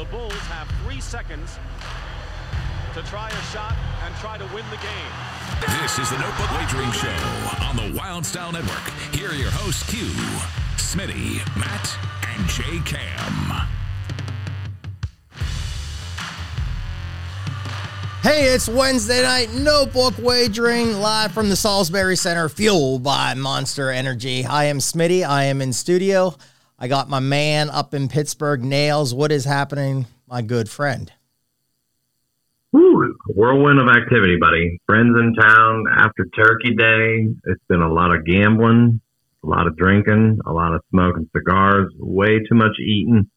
The Bulls have three seconds to try a shot and try to win the game. This is the Notebook Wagering Show on the Wylde Style Network. Here are your hosts, Q, Smitty, Matt, and J Cam. Hey, it's Wednesday night, notebook wagering live from the Salisbury Center, fueled by Monster Energy. I am Smitty. I am in studio. I got my man up in Pittsburgh, Nails. What is happening, my good friend? Woo, whirlwind of activity, buddy. Friends in town after Turkey Day. It's been a lot of gambling, a lot of drinking, a lot of smoking cigars, way too much eating.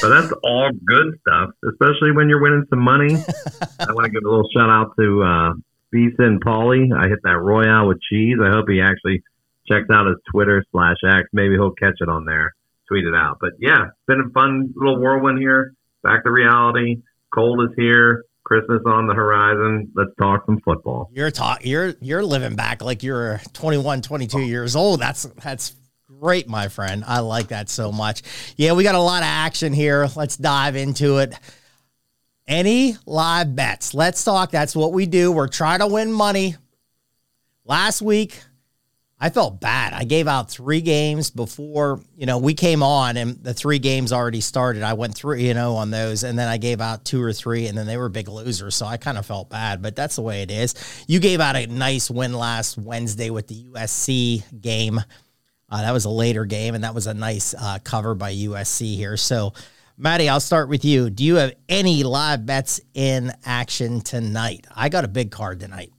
But that's all good stuff, especially when you're winning some money. I want to give a little shout out to uh, Visa and Paulie. I hit that Royale with cheese. I hope he actually checks out his Twitter slash X. Maybe he'll catch it on there, tweet it out. But yeah, it's been a fun little whirlwind here. Back to reality. Cold is here. Christmas on the horizon. Let's talk some football. You're talk you're you're living back like you're 21, 22 years old. That's that's great, my friend. I like that so much. Yeah, we got a lot of action here. Let's dive into it. Any live bets? Let's talk. That's what we do. We're trying to win money. Last week, I felt bad. I gave out three games before, you know, we came on and the three games already started. I went through, you know, on those and then I gave out two or three and then they were big losers. So I kind of felt bad, but that's the way it is. You gave out a nice win last Wednesday with the USC game. Uh, that was a later game and that was a nice uh, cover by USC here. So, Maddie, I'll start with you. Do you have any live bets in action tonight? I got a big card tonight.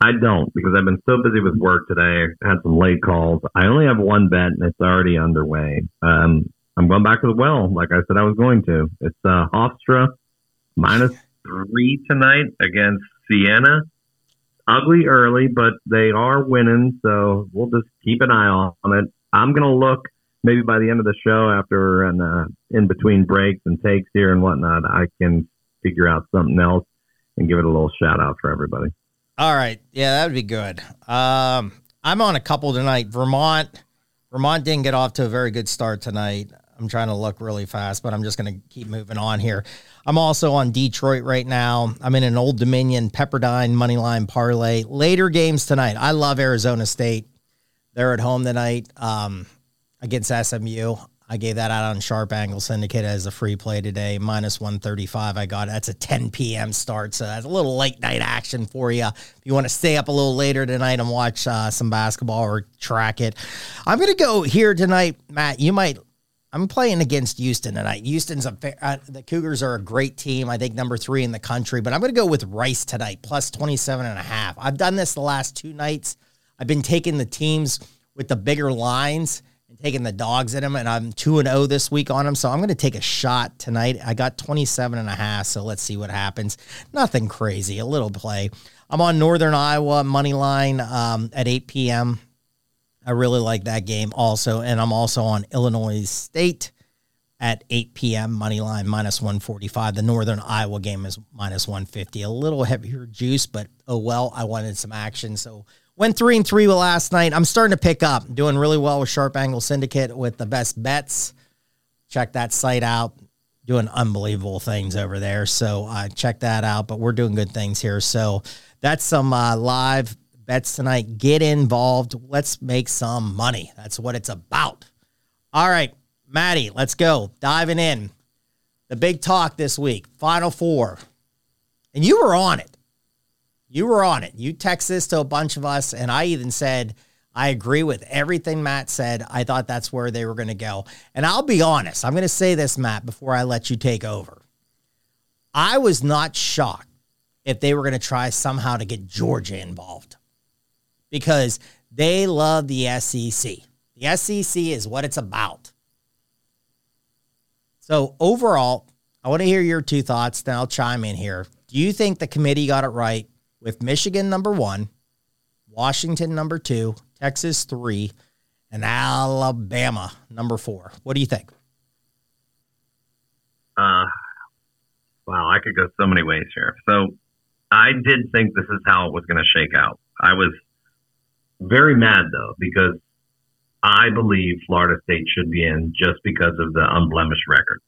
I don't because I've been so busy with work today. I had some late calls. I only have one bet and it's already underway. Um, I'm going back to the well, like I said I was going to. It's uh, Hofstra minus three tonight against Siena. Ugly early, but they are winning, so we'll just keep an eye on it. I'm going to look maybe by the end of the show after an uh, in between breaks and takes here and whatnot, I can figure out something else and give it a little shout out for everybody. All right. Yeah, that would be good. Um, I'm on a couple tonight. Vermont. Vermont didn't get off to a very good start tonight. I'm trying to look really fast, but I'm just going to keep moving on here. I'm also on Detroit right now. I'm in an Old Dominion Pepperdine moneyline parlay. Later games tonight. I love Arizona State. They're at home tonight um, against SMU. I gave that out on Sharp Angle Syndicate as a free play today, minus 135. I got that's a 10 p.m. start, so that's a little late night action for you. If you want to stay up a little later tonight and watch uh, some basketball or track it, I'm going to go here tonight, Matt. You might. I'm playing against Houston tonight. Houston's a uh, the Cougars are a great team. I think number three in the country, but I'm going to go with Rice tonight, plus 27 and a half. I've done this the last two nights. I've been taking the teams with the bigger lines taking the dogs in them, and I'm 2 and 0 this week on them. So I'm going to take a shot tonight. I got 27 and a half, so let's see what happens. Nothing crazy, a little play. I'm on Northern Iowa money line um, at 8 p.m. I really like that game also, and I'm also on Illinois State at 8 p.m. money line minus 145. The Northern Iowa game is minus 150. A little heavier juice, but oh well. I wanted some action, so Went three and three last night. I'm starting to pick up. Doing really well with Sharp Angle Syndicate with the best bets. Check that site out. Doing unbelievable things over there. So uh, check that out. But we're doing good things here. So that's some uh, live bets tonight. Get involved. Let's make some money. That's what it's about. All right, Maddie, let's go. Diving in. The big talk this week, Final Four. And you were on it. You were on it. You text this to a bunch of us, and I even said, I agree with everything Matt said. I thought that's where they were going to go. And I'll be honest, I'm going to say this, Matt, before I let you take over. I was not shocked if they were going to try somehow to get Georgia involved because they love the SEC. The SEC is what it's about. So, overall, I want to hear your two thoughts, then I'll chime in here. Do you think the committee got it right? With Michigan number one, Washington number two, Texas three, and Alabama number four. What do you think? Uh, wow, I could go so many ways here. So I did think this is how it was going to shake out. I was very mad though because I believe Florida State should be in just because of the unblemished record.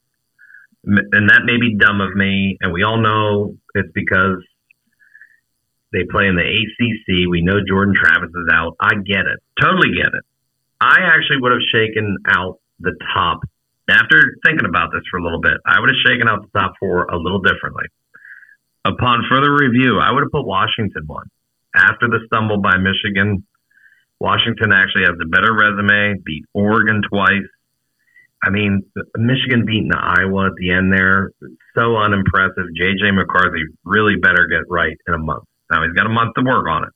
and that may be dumb of me, and we all know it's because they play in the ACC. We know Jordan Travis is out. I get it, totally get it. I actually would have shaken out the top after thinking about this for a little bit. I would have shaken out the top four a little differently. Upon further review, I would have put Washington one after the stumble by Michigan. Washington actually has a better resume, beat Oregon twice, I mean, Michigan beating Iowa at the end there, so unimpressive. JJ McCarthy really better get right in a month. Now he's got a month to work on it.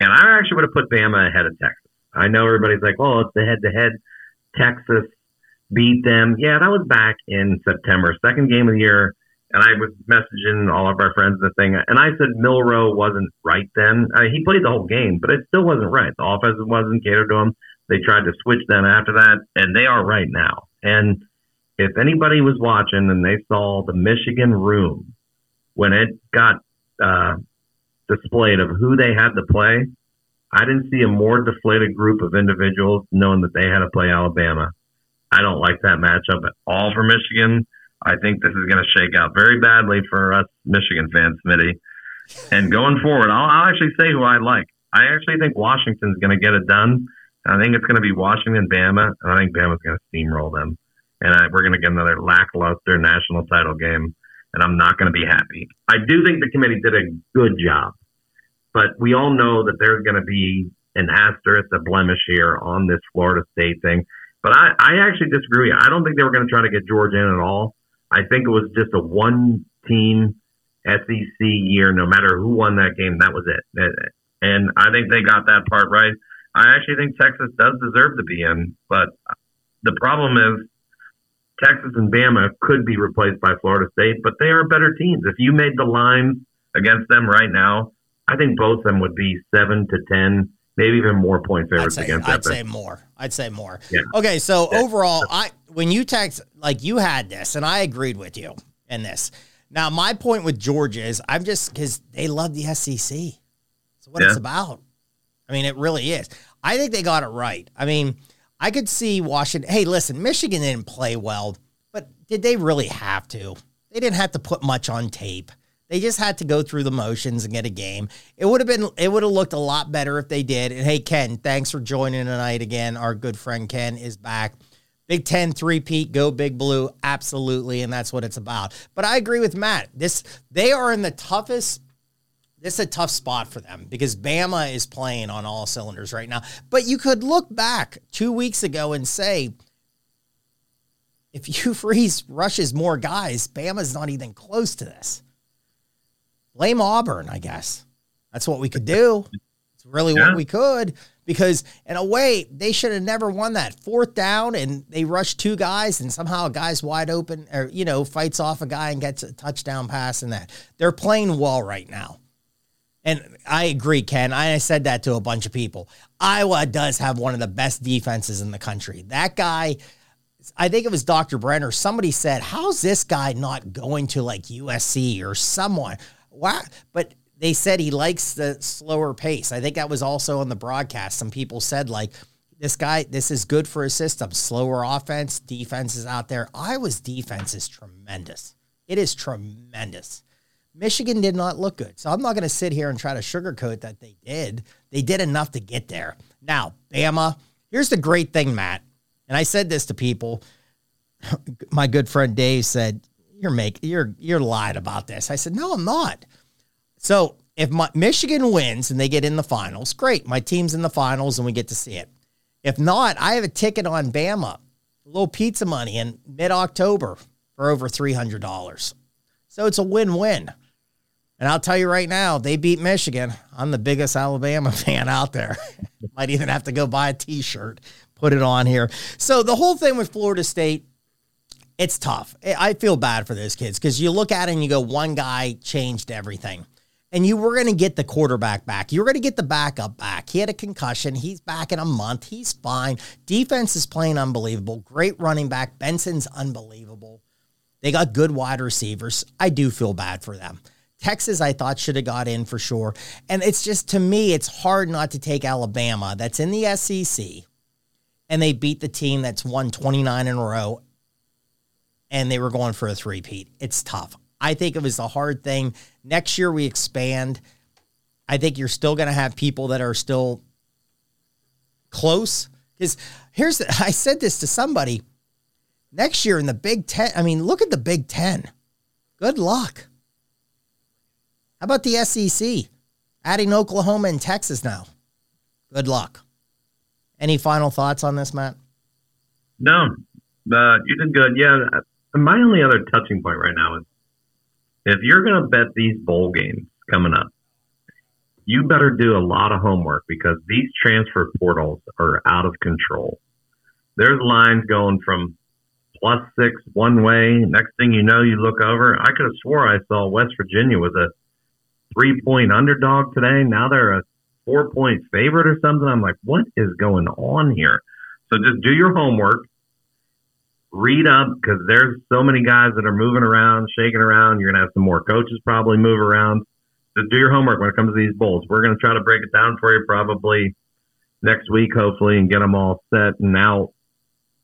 And I actually would have put Bama ahead of Texas. I know everybody's like, "Oh, it's the head-to-head." Texas beat them. Yeah, that was back in September, second game of the year. And I was messaging all of our friends the thing, and I said Milroe wasn't right then. Uh, he played the whole game, but it still wasn't right. The offense wasn't catered to him. They tried to switch them after that, and they are right now. And if anybody was watching and they saw the Michigan room when it got uh, displayed of who they had to play, I didn't see a more deflated group of individuals knowing that they had to play Alabama. I don't like that matchup at all for Michigan. I think this is going to shake out very badly for us Michigan fans, Smitty. And going forward, I'll, I'll actually say who I like. I actually think Washington's going to get it done. I think it's going to be Washington, Bama, and I think Bama's going to steamroll them. And I, we're going to get another lackluster national title game, and I'm not going to be happy. I do think the committee did a good job, but we all know that there's going to be an asterisk, a blemish here on this Florida State thing. But I, I actually disagree. I don't think they were going to try to get Georgia in at all. I think it was just a one team SEC year, no matter who won that game, that was it. Uh, and I think they got that part right. I actually think Texas does deserve to be in, but the problem is Texas and Bama could be replaced by Florida State, but they are better teams. If you made the line against them right now, I think both of them would be seven to ten, maybe even more point favorites I'd say, against. I'd say more. I'd say more. Yeah. Okay, so Yeah. overall, I when you text like you had this, and I agreed with you in this. Now, my point with Georgia is I'm just because they love the SEC. That's what it's about. I mean, it really is. I think they got it right. I mean, I could see Washington. Hey, listen, Michigan didn't play well, but did they really have to? They didn't have to put much on tape. They just had to go through the motions and get a game. It would have been it would have looked a lot better if they did. And hey, Ken, thanks for joining tonight again. Our good friend Ken is back. Big 10 3 Pete, go Big Blue. Absolutely. And that's what it's about. But I agree with Matt. This they are in the toughest this is a tough spot for them because Bama is playing on all cylinders right now. But you could look back two weeks ago and say, if Hugh Freeze rushes more guys, Bama's not even close to this. Blame Auburn, I guess. That's what we could do. It's really Yeah. what we could because, in a way, they should have never won that fourth down and they rush two guys and somehow a guy's wide open or, you know, fights off a guy and gets a touchdown pass and that. They're playing well right now. And I agree, Ken. I said that to a bunch of people. Iowa does have one of the best defenses in the country. That guy, I think it was Dr. Brenner. Somebody said, How's this guy not going to like USC or someone? Why? But they said he likes the slower pace. I think that was also on the broadcast. Some people said, like, this guy, this is good for his system. Slower offense, defense is out there. Iowa's defense is tremendous. It is tremendous. Michigan did not look good. So I'm not going to sit here and try to sugarcoat that they did. They did enough to get there. Now, Bama, here's the great thing, Matt. And I said this to people. My good friend Dave said, "You're make you're you're lied about this." I said, "No, I'm not." So if my, Michigan wins and they get in the finals, great. My team's in the finals and we get to see it. If not, I have a ticket on Bama, a little pizza money in mid October for over three hundred dollars. So it's a win win. And I'll tell you right now, they beat Michigan. I'm the biggest Alabama fan out there. Might even have to go buy a t shirt, put it on here. So the whole thing with Florida State, it's tough. I feel bad for those kids because you look at it and you go, one guy changed everything. And you were going to get the quarterback back. You were going to get the backup back. He had a concussion. He's back in a month. He's fine. Defense is playing unbelievable. Great running back. Benson's unbelievable. They got good wide receivers. I do feel bad for them. Texas, I thought, should have got in for sure. And it's just, to me, it's hard not to take Alabama, that's in the SEC, and they beat the team that's won 29 in a row. And they were going for a three-peat. It's tough. I think it was a hard thing. Next year we expand. I think you're still going to have people that are still close. Because here's the, I said this to somebody. Next year in the Big Ten, I mean, look at the Big Ten. Good luck. How about the SEC? Adding Oklahoma and Texas now. Good luck. Any final thoughts on this, Matt? No, uh, you did good. Yeah, my only other touching point right now is if you're going to bet these bowl games coming up, you better do a lot of homework because these transfer portals are out of control. There's lines going from plus six one way. Next thing you know, you look over. I could have swore I saw West Virginia was a three point underdog today. Now they're a four point favorite or something. I'm like, what is going on here? So just do your homework read up because there's so many guys that are moving around, shaking around. You're gonna have some more coaches probably move around. Just do your homework when it comes to these bowls. We're gonna try to break it down for you probably next week, hopefully, and get them all set and out.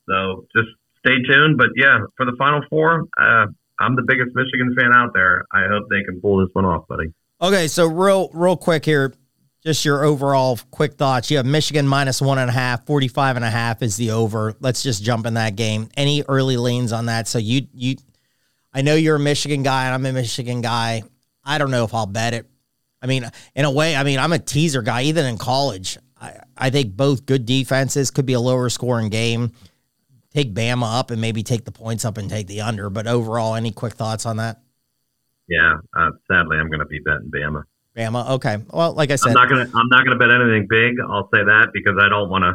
So just stay tuned. But yeah, for the Final Four, uh, I'm the biggest Michigan fan out there. I hope they can pull this one off, buddy. Okay, so real real quick here just your overall quick thoughts. You have Michigan minus one and a half, 45 and a half is the over. Let's just jump in that game. Any early leans on that? So you, you, I know you're a Michigan guy and I'm a Michigan guy. I don't know if I'll bet it. I mean, in a way, I mean, I'm a teaser guy, even in college. I, I think both good defenses could be a lower scoring game. Take Bama up and maybe take the points up and take the under. But overall, any quick thoughts on that? Yeah, uh, sadly, I'm going to be betting Bama. Bama. Okay. Well, like I said, I'm not gonna I'm not gonna bet anything big. I'll say that because I don't want to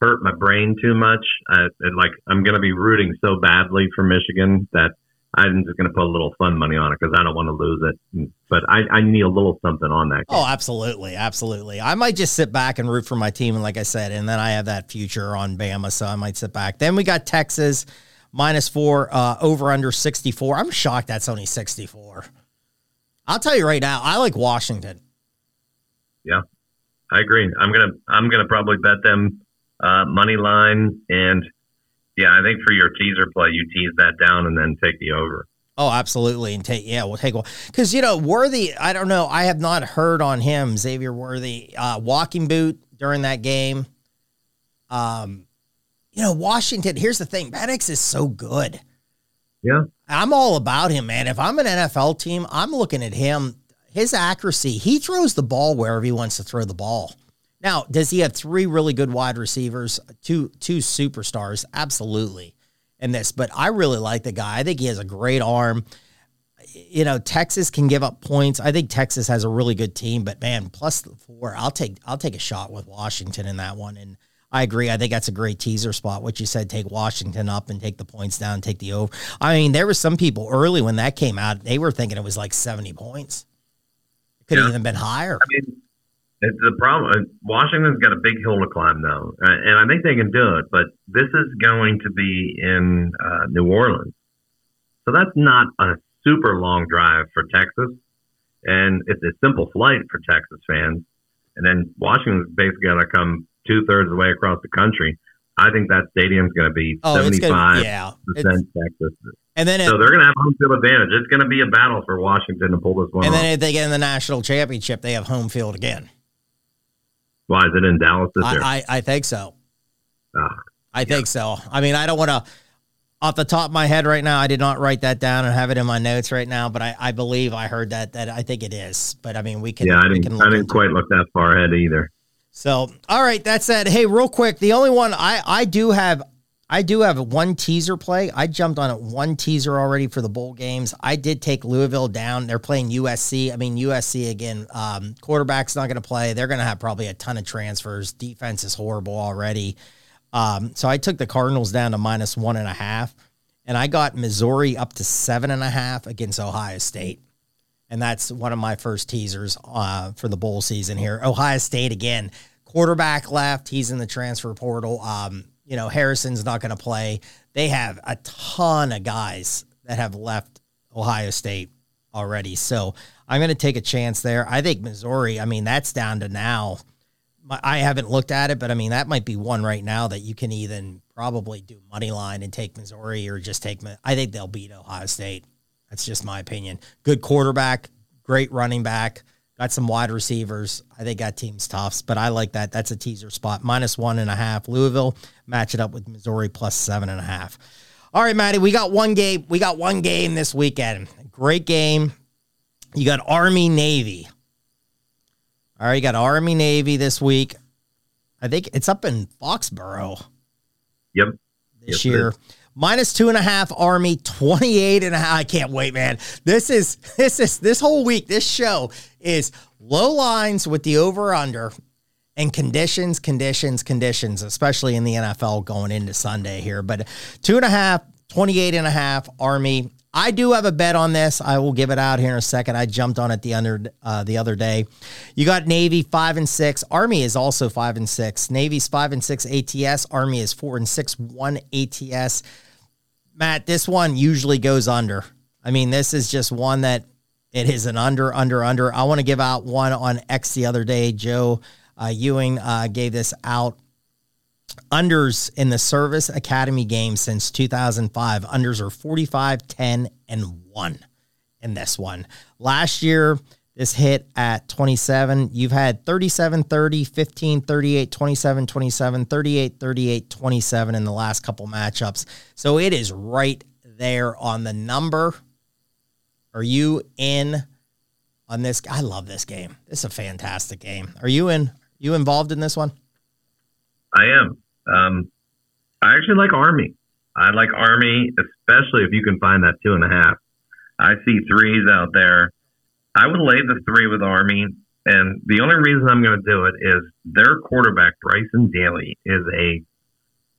hurt my brain too much. I, like I'm gonna be rooting so badly for Michigan that I'm just gonna put a little fun money on it because I don't want to lose it. But I, I need a little something on that. Game. Oh, absolutely, absolutely. I might just sit back and root for my team, and like I said, and then I have that future on Bama, so I might sit back. Then we got Texas minus four, uh, over under 64. I'm shocked that's only 64. I'll tell you right now, I like Washington. Yeah, I agree. I'm gonna I'm gonna probably bet them uh, money line, and yeah, I think for your teaser play, you tease that down and then take the over. Oh, absolutely, and take yeah, we'll take one because you know Worthy. I don't know. I have not heard on him Xavier Worthy uh, walking boot during that game. Um, you know Washington. Here's the thing: Penix is so good. Yeah. I'm all about him, man. If I'm an NFL team, I'm looking at him. His accuracy, he throws the ball wherever he wants to throw the ball. Now, does he have three really good wide receivers, two two superstars? Absolutely. In this, but I really like the guy. I think he has a great arm. You know, Texas can give up points. I think Texas has a really good team, but man, plus four, I'll take I'll take a shot with Washington in that one. And I agree. I think that's a great teaser spot. What you said, take Washington up and take the points down, take the over. I mean, there were some people early when that came out, they were thinking it was like 70 points. It could have yeah. even been higher. I mean, it's the problem. Uh, Washington's got a big hill to climb, though, and I think they can do it. But this is going to be in uh, New Orleans, so that's not a super long drive for Texas, and it's a simple flight for Texas fans. And then Washington's basically got to come two thirds of the way across the country. I think that stadium's going to be seventy five percent Texas. And then so they're going to have home field advantage. It's going to be a battle for Washington to pull this one. And off. then if they get in the national championship, they have home field again. Why is it in Dallas this I, year? I, I think so. Uh, I yeah. think so. I mean, I don't want to. Off the top of my head right now, I did not write that down and have it in my notes right now, but I, I believe I heard that. That I think it is. But I mean, we can. Yeah, I didn't. I didn't quite it. look that far ahead either. So, all right, that. Hey, real quick, the only one I I do have I do have one teaser play. I jumped on it one teaser already for the bowl games. I did take Louisville down. They're playing USC. I mean USC again. Um, quarterback's not going to play. They're going to have probably a ton of transfers. Defense is horrible already. Um, so I took the Cardinals down to minus one and a half, and I got Missouri up to seven and a half against Ohio State and that's one of my first teasers uh, for the bowl season here. Ohio State again, quarterback left. He's in the transfer portal. Um, you know, Harrison's not going to play. They have a ton of guys that have left Ohio State already. So I'm going to take a chance there. I think Missouri, I mean, that's down to now I haven't looked at it, but I mean that might be one right now that you can even probably do money line and take Missouri or just take. I think they'll beat Ohio State. That's just my opinion. Good quarterback, great running back, got some wide receivers. I think that team's tough, but I like that. That's a teaser spot. Minus one and a half. Louisville match it up with Missouri plus seven and a half. All right, Maddie, we got one game. We got one game this weekend. Great game. You got Army Navy. All right, you got Army Navy this week. I think it's up in Foxborough. Yep. This yes, year. Minus two and a half Army, 28 and a half. I can't wait, man. This is this is this whole week, this show is low lines with the over under and conditions, conditions, conditions, especially in the NFL going into Sunday here. But two and a half, 28 and a half Army. I do have a bet on this. I will give it out here in a second. I jumped on it the under uh, the other day. You got Navy five and six. Army is also five and six. Navy's five and six ATS. Army is four and six one ATS. Matt, this one usually goes under. I mean, this is just one that it is an under, under, under. I want to give out one on X the other day. Joe uh, Ewing uh, gave this out unders in the service academy game since 2005 unders are 45 10 and 1 in this one. Last year this hit at 27 you've had 37 30 15 38 27 27 38 38 27 in the last couple matchups. So it is right there on the number. Are you in on this? I love this game. This is a fantastic game. Are you in? You involved in this one I am. Um, I actually like Army. I like Army, especially if you can find that two and a half. I see threes out there. I would lay the three with Army, and the only reason I'm going to do it is their quarterback Bryson Daily is a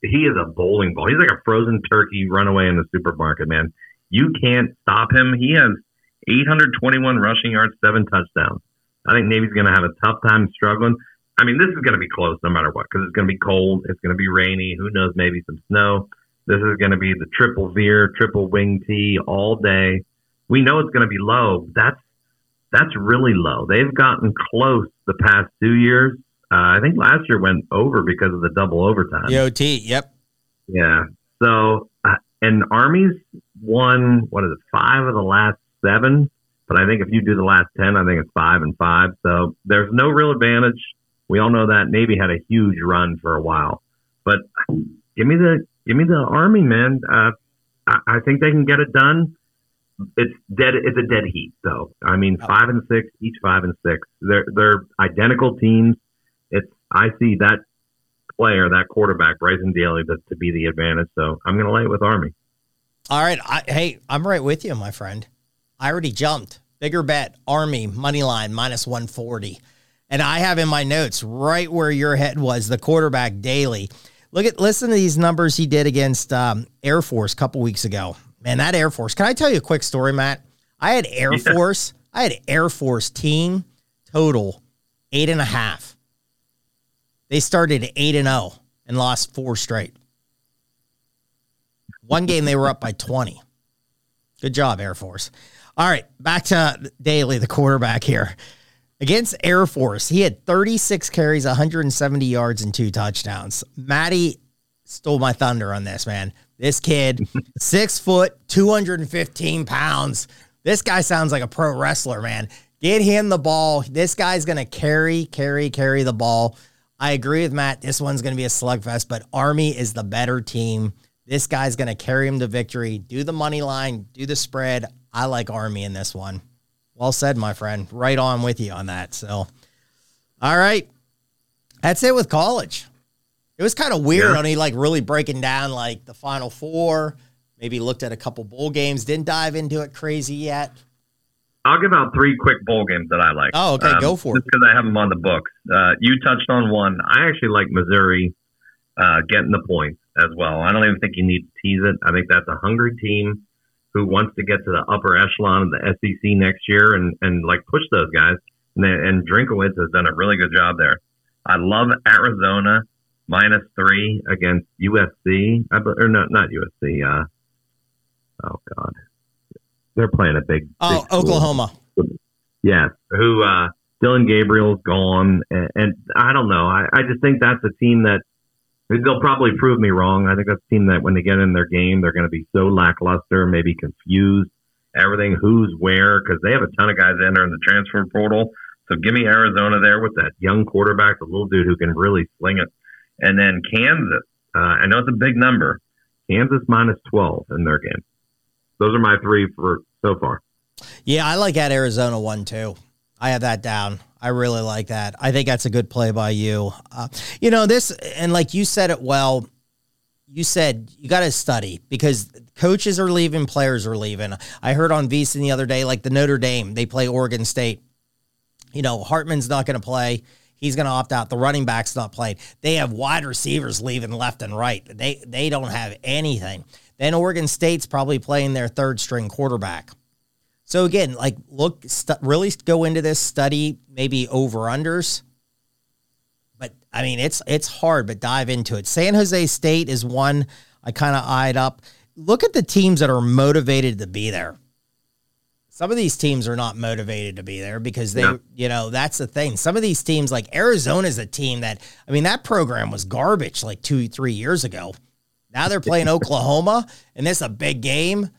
he is a bowling ball. He's like a frozen turkey runaway in the supermarket, man. You can't stop him. He has 821 rushing yards, seven touchdowns. I think Navy's going to have a tough time struggling. I mean, this is going to be close no matter what because it's going to be cold. It's going to be rainy. Who knows? Maybe some snow. This is going to be the triple veer, triple wing tee all day. We know it's going to be low. That's that's really low. They've gotten close the past two years. Uh, I think last year went over because of the double overtime. The OT. Yep. Yeah. So uh, and Army's won what is it? Five of the last seven. But I think if you do the last ten, I think it's five and five. So there's no real advantage. We all know that Navy had a huge run for a while, but give me the give me the Army, man. Uh, I, I think they can get it done. It's dead. It's a dead heat, though. I mean, five and six, each five and six. They're they're identical teams. It's I see that player, that quarterback, Bryson Daily, to, to be the advantage. So I'm going to lay it with Army. All right. I, hey, I'm right with you, my friend. I already jumped. Bigger bet, Army, money line, minus 140. And I have in my notes right where your head was, the quarterback Daily. Look at listen to these numbers he did against um, Air Force a couple weeks ago. Man, that Air Force. Can I tell you a quick story, Matt? I had Air yeah. Force. I had Air Force team total eight and a half. They started eight and zero and lost four straight. One game they were up by twenty. Good job, Air Force. All right, back to Daily, the quarterback here. Against Air Force, he had 36 carries, 170 yards, and two touchdowns. Maddie stole my thunder on this, man. This kid, six foot, 215 pounds. This guy sounds like a pro wrestler, man. Get him the ball. This guy's going to carry, carry, carry the ball. I agree with Matt. This one's going to be a slugfest, but Army is the better team. This guy's going to carry him to victory. Do the money line, do the spread. I like Army in this one. Well said, my friend. Right on with you on that. So, all right. That's it with college. It was kind of weird yeah. only like really breaking down like the final four, maybe looked at a couple bowl games, didn't dive into it crazy yet. I'll give out three quick bowl games that I like. Oh, okay, um, go for it. Because I have them on the books. Uh, you touched on one. I actually like Missouri uh, getting the points as well. I don't even think you need to tease it. I think that's a hungry team who wants to get to the upper echelon of the SEC next year and, and like push those guys. And, and Drinkwitz has done a really good job there. I love Arizona minus three against USC. or no, not USC. Uh, oh God, they're playing a big. Oh, big Oklahoma. Yes, who uh, Dillon Gabriel's gone, and, and I don't know. I, I just think that's a team that they'll probably prove me wrong. I think a team that when they get in their game, they're going to be so lackluster, maybe confused, everything who's where, because they have a ton of guys entering the transfer portal. So give me Arizona there with that young quarterback, the little dude who can really sling it. And then Kansas. Uh, I know it's a big number. Kansas minus 12 in their game. Those are my three for so far. Yeah, I like at Arizona one too. I have that down. I really like that. I think that's a good play by you. Uh, you know, this, and like you said it well, you said you got to study because coaches are leaving, players are leaving. I heard on VSiN the other day, like the Notre Dame, they play Oregon State. You know, Hartman's not going to play. He's going to opt out. The running back's not playing. They have wide receivers leaving left and right. They they don't have anything. Then Oregon State's probably playing their third string quarterback. So again, like look, st- really go into this study, maybe over unders. But I mean, it's it's hard, but dive into it. San Jose State is one I kind of eyed up. Look at the teams that are motivated to be there. Some of these teams are not motivated to be there because they, you know, that's the thing. Some of these teams, like Arizona, is a team that, I mean, that program was garbage like two, three years ago. Now they're playing Oklahoma, and this is a big game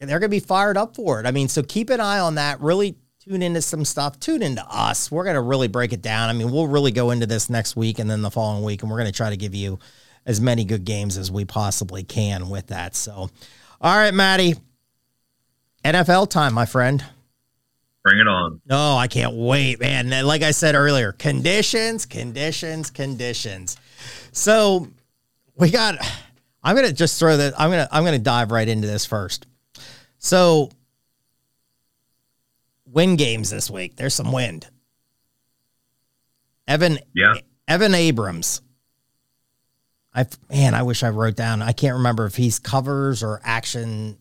and they're going to be fired up for it. I mean, so keep an eye on that. Really tune into some stuff. Tune into us. We're going to really break it down. I mean, we'll really go into this next week and then the following week, and we're going to try to give you as many good games as we possibly can with that. So, all right, Maddie, NFL time, my friend. Bring it on. Oh, I can't wait, man. Like I said earlier, conditions, conditions, conditions. So we got. I'm gonna just throw that. I'm gonna I'm gonna dive right into this first. So, wind games this week. There's some wind. Evan, yeah. Evan Abrams. I man, I wish I wrote down. I can't remember if he's covers or action.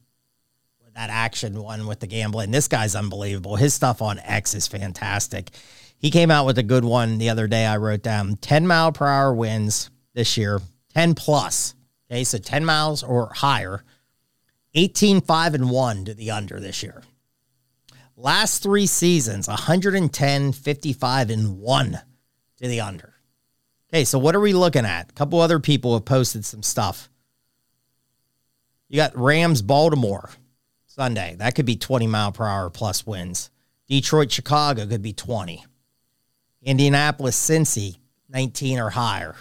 That action one with the gambling. This guy's unbelievable. His stuff on X is fantastic. He came out with a good one the other day. I wrote down 10 mile per hour winds this year, 10 plus. Okay, so 10 miles or higher 18 5 and 1 to the under this year. Last three seasons, 110 55 and 1 to the under. Okay, so what are we looking at? A couple other people have posted some stuff. You got Rams Baltimore Sunday. That could be 20 mile per hour plus winds. Detroit Chicago could be 20. Indianapolis Cincy 19 or higher.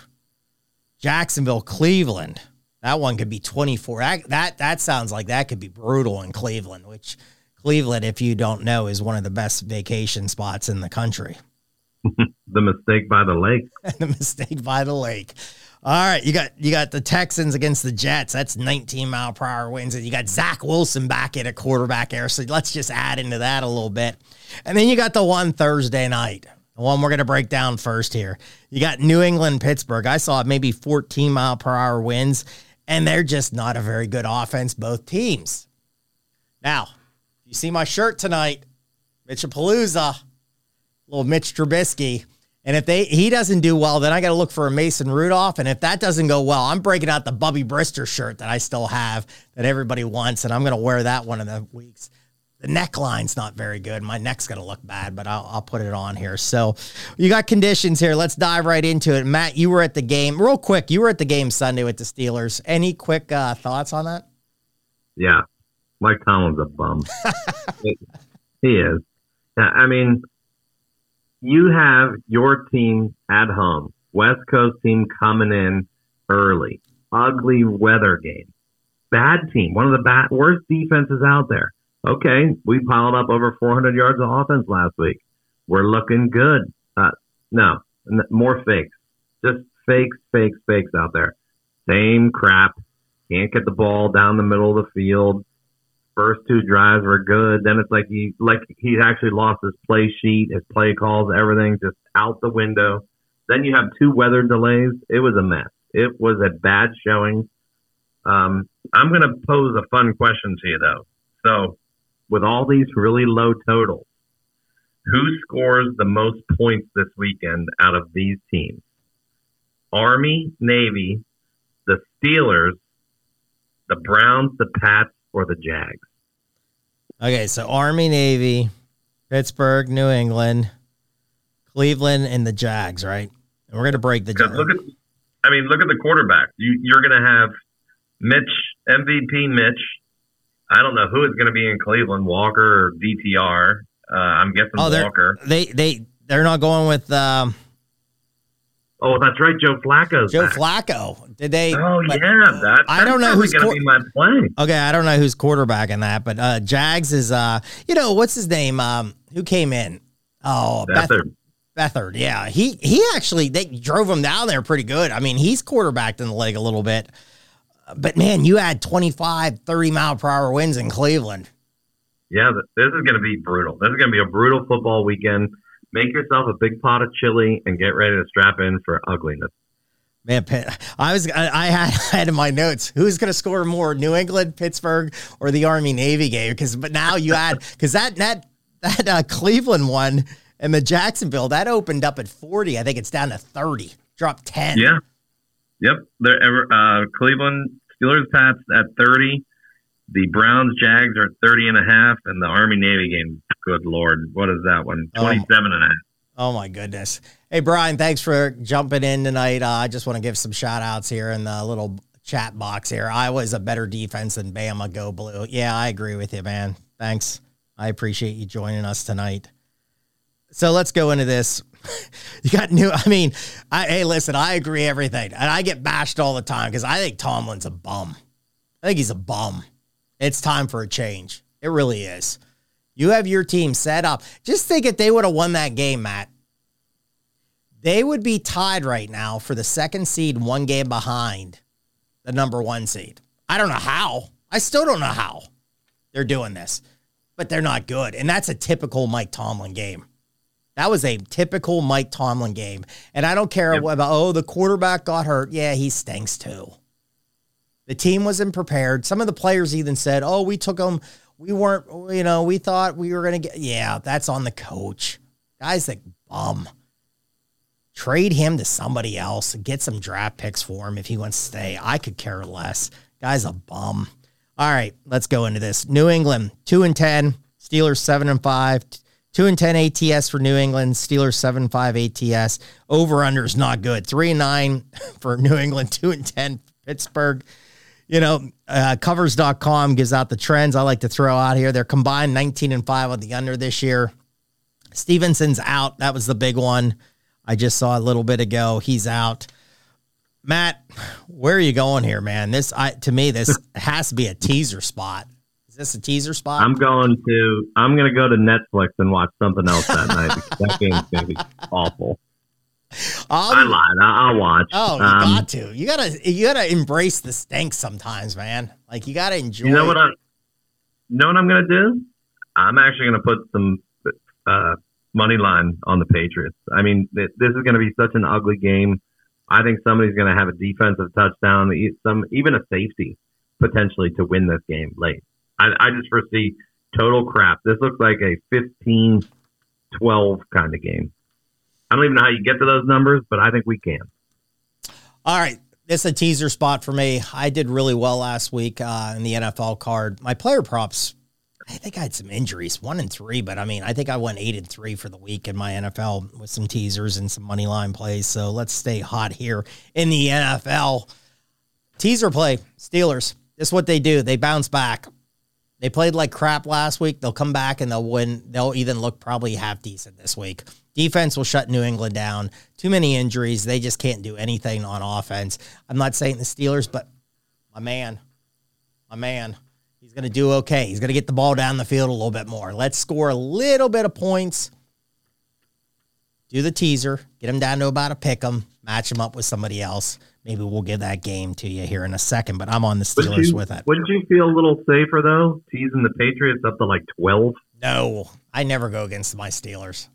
Jacksonville Cleveland that one could be 24. That, that that sounds like that could be brutal in Cleveland, which Cleveland, if you don't know, is one of the best vacation spots in the country. the mistake by the lake. the mistake by the lake. All right, you got you got the Texans against the Jets. That's 19 mile per hour winds, and you got Zach Wilson back at a quarterback air. So let's just add into that a little bit, and then you got the one Thursday night, the one we're going to break down first here. You got New England Pittsburgh. I saw maybe 14 mile per hour winds, and they're just not a very good offense, both teams. Now, you see my shirt tonight, Mitchapalooza, little Mitch Trubisky. And if they he doesn't do well, then I got to look for a Mason Rudolph. And if that doesn't go well, I'm breaking out the Bubby Brister shirt that I still have that everybody wants, and I'm going to wear that one of the weeks the neckline's not very good. My neck's going to look bad, but I'll, I'll put it on here. So you got conditions here. Let's dive right into it. Matt, you were at the game real quick. You were at the game Sunday with the Steelers. Any quick uh, thoughts on that? Yeah. Mike Tomlin's a bum. he is. I mean, you have your team at home, West Coast team coming in early, ugly weather game, bad team, one of the bad, worst defenses out there okay, we piled up over 400 yards of offense last week. We're looking good. Uh, no, more fakes. Just fakes, fakes, fakes out there. Same crap. Can't get the ball down the middle of the field. First two drives were good. Then it's like he like he actually lost his play sheet, his play calls, everything just out the window. Then you have two weather delays. It was a mess. It was a bad showing. Um, I'm to pose a fun question to you though. So with all these really low totals, who scores the most points this weekend out of these teams? Army, Navy, the Steelers, the Browns, the Pats, or the Jags? Okay, so Army, Navy, Pittsburgh, New England, Cleveland and the Jags, right? And we're gonna break the. Because look at, I mean, look at the quarterback. You, you're going to have Mitch, MVP Mitch. I don't know who is going to be in Cleveland, Walker or DTR. Uh, I'm guessing oh, Walker. They they they're not going with. Um, Oh, that's right, Joe Flacco. Joe Flacco. Did they? Oh but- yeah, that, I don't know who's going to be my play. Okay, I don't know who's quarterback in that, but uh, Jags is. uh You know what's his name? Um, who came in? Oh, Beth- Beathard. Bethard, yeah. He he actually they drove him down there pretty good. I mean, he's quarterbacked in the leg a little bit. But man, you had 25, 30 mile per hour winds in Cleveland. Yeah, this is going to be brutal. This is going to be a brutal football weekend. Make yourself a big pot of chili and get ready to strap in for ugliness. Man, Pitt, I was I, I had I had in my notes who's going to score more, New England, Pittsburgh, or the Army Navy game? Because but now you add because that that that uh, Cleveland one and the Jacksonville that opened up at forty. I think it's down to thirty, dropped ten. Yeah. Yep. They're, ever, uh, Cleveland Steelers Pats at 30. The Browns Jags are at 30 and a half. And the Army Navy game, good Lord. What is that one? Oh. 27 and a half. Oh my goodness. Hey Brian, thanks for jumping in tonight. Uh, I just want to give some shout outs here in the little chat box here. Iowa's a better defense than Bama. Go blue. Yeah, I agree with you, man. Thanks. I appreciate you joining us tonight. So let's go into this. You got new. I mean, I, hey, listen, I agree everything, and I get bashed all the time because I think Tomlin's a bum. I think he's a bum. It's time for a change. It really is. You have your team set up. Just think if they would have won that game, Matt, they would be tied right now for the second seed, one game behind the number one seed. I don't know how. I still don't know how they're doing this, but they're not good. And that's a typical Mike Tomlin game. That was a typical Mike Tomlin game. And I don't care Yep. about, oh, the quarterback got hurt. Yeah, he stinks too. The team wasn't prepared. Some of the players even said, oh, we took them. We weren't, you know, we thought we were going to get, yeah, that's on the coach. Guys that bum. Trade him to somebody else get some draft picks for him if he wants to stay. I could care less. Guy's a bum. All right, let's go into this. New England, two and ten. Steelers seven and five. Two and ten ATS for New England. Steelers seven five ATS. Over under is not good. Three and nine for New England. Two and ten Pittsburgh. You know, uh, covers.com gives out the trends I like to throw out here. They're combined 19 and 5 on the under this year. Stevenson's out. That was the big one. I just saw a little bit ago. He's out. Matt, where are you going here, man? This I to me, this has to be a teaser spot. Is this a teaser spot? I'm going to I'm going to go to Netflix and watch something else that night because that game's going to be awful. I'll I lied. I, I'll watch. Oh, you Um, got to. You gotta you gotta embrace the stink sometimes, man. Like you gotta enjoy You know what. I? You know what I'm going to do? I'm actually going to put some uh, money line on the Patriots. I mean, th- this is going to be such an ugly game. I think somebody's going to have a defensive touchdown, some even a safety potentially to win this game late. I, I just foresee total crap. This looks like a 15-12 kind of game. I don't even know how you get to those numbers, but I think we can. All right. This is a teaser spot for me. I did really well last week uh, in the NFL card. My player props, I think I had some injuries, one and three, but I mean, I think I went eight and three for the week in my NFL with some teasers and some money line plays. So let's stay hot here in the NFL. Teaser play, Steelers. This is what they do. They bounce back. They played like crap last week. They'll come back and they'll win. They'll even look probably half decent this week. Defense will shut New England down. Too many injuries. They just can't do anything on offense. I'm not saying the Steelers, but my man, my man, he's going to do okay. He's going to get the ball down the field a little bit more. Let's score a little bit of points. Do the teaser, get him down to about a pick 'em, match him up with somebody else. Maybe we'll give that game to you here in a second, but I'm on the Steelers you, with it. wouldn't you feel a little safer though, teasing the Patriots up to like 12? No, I never go against my Steelers.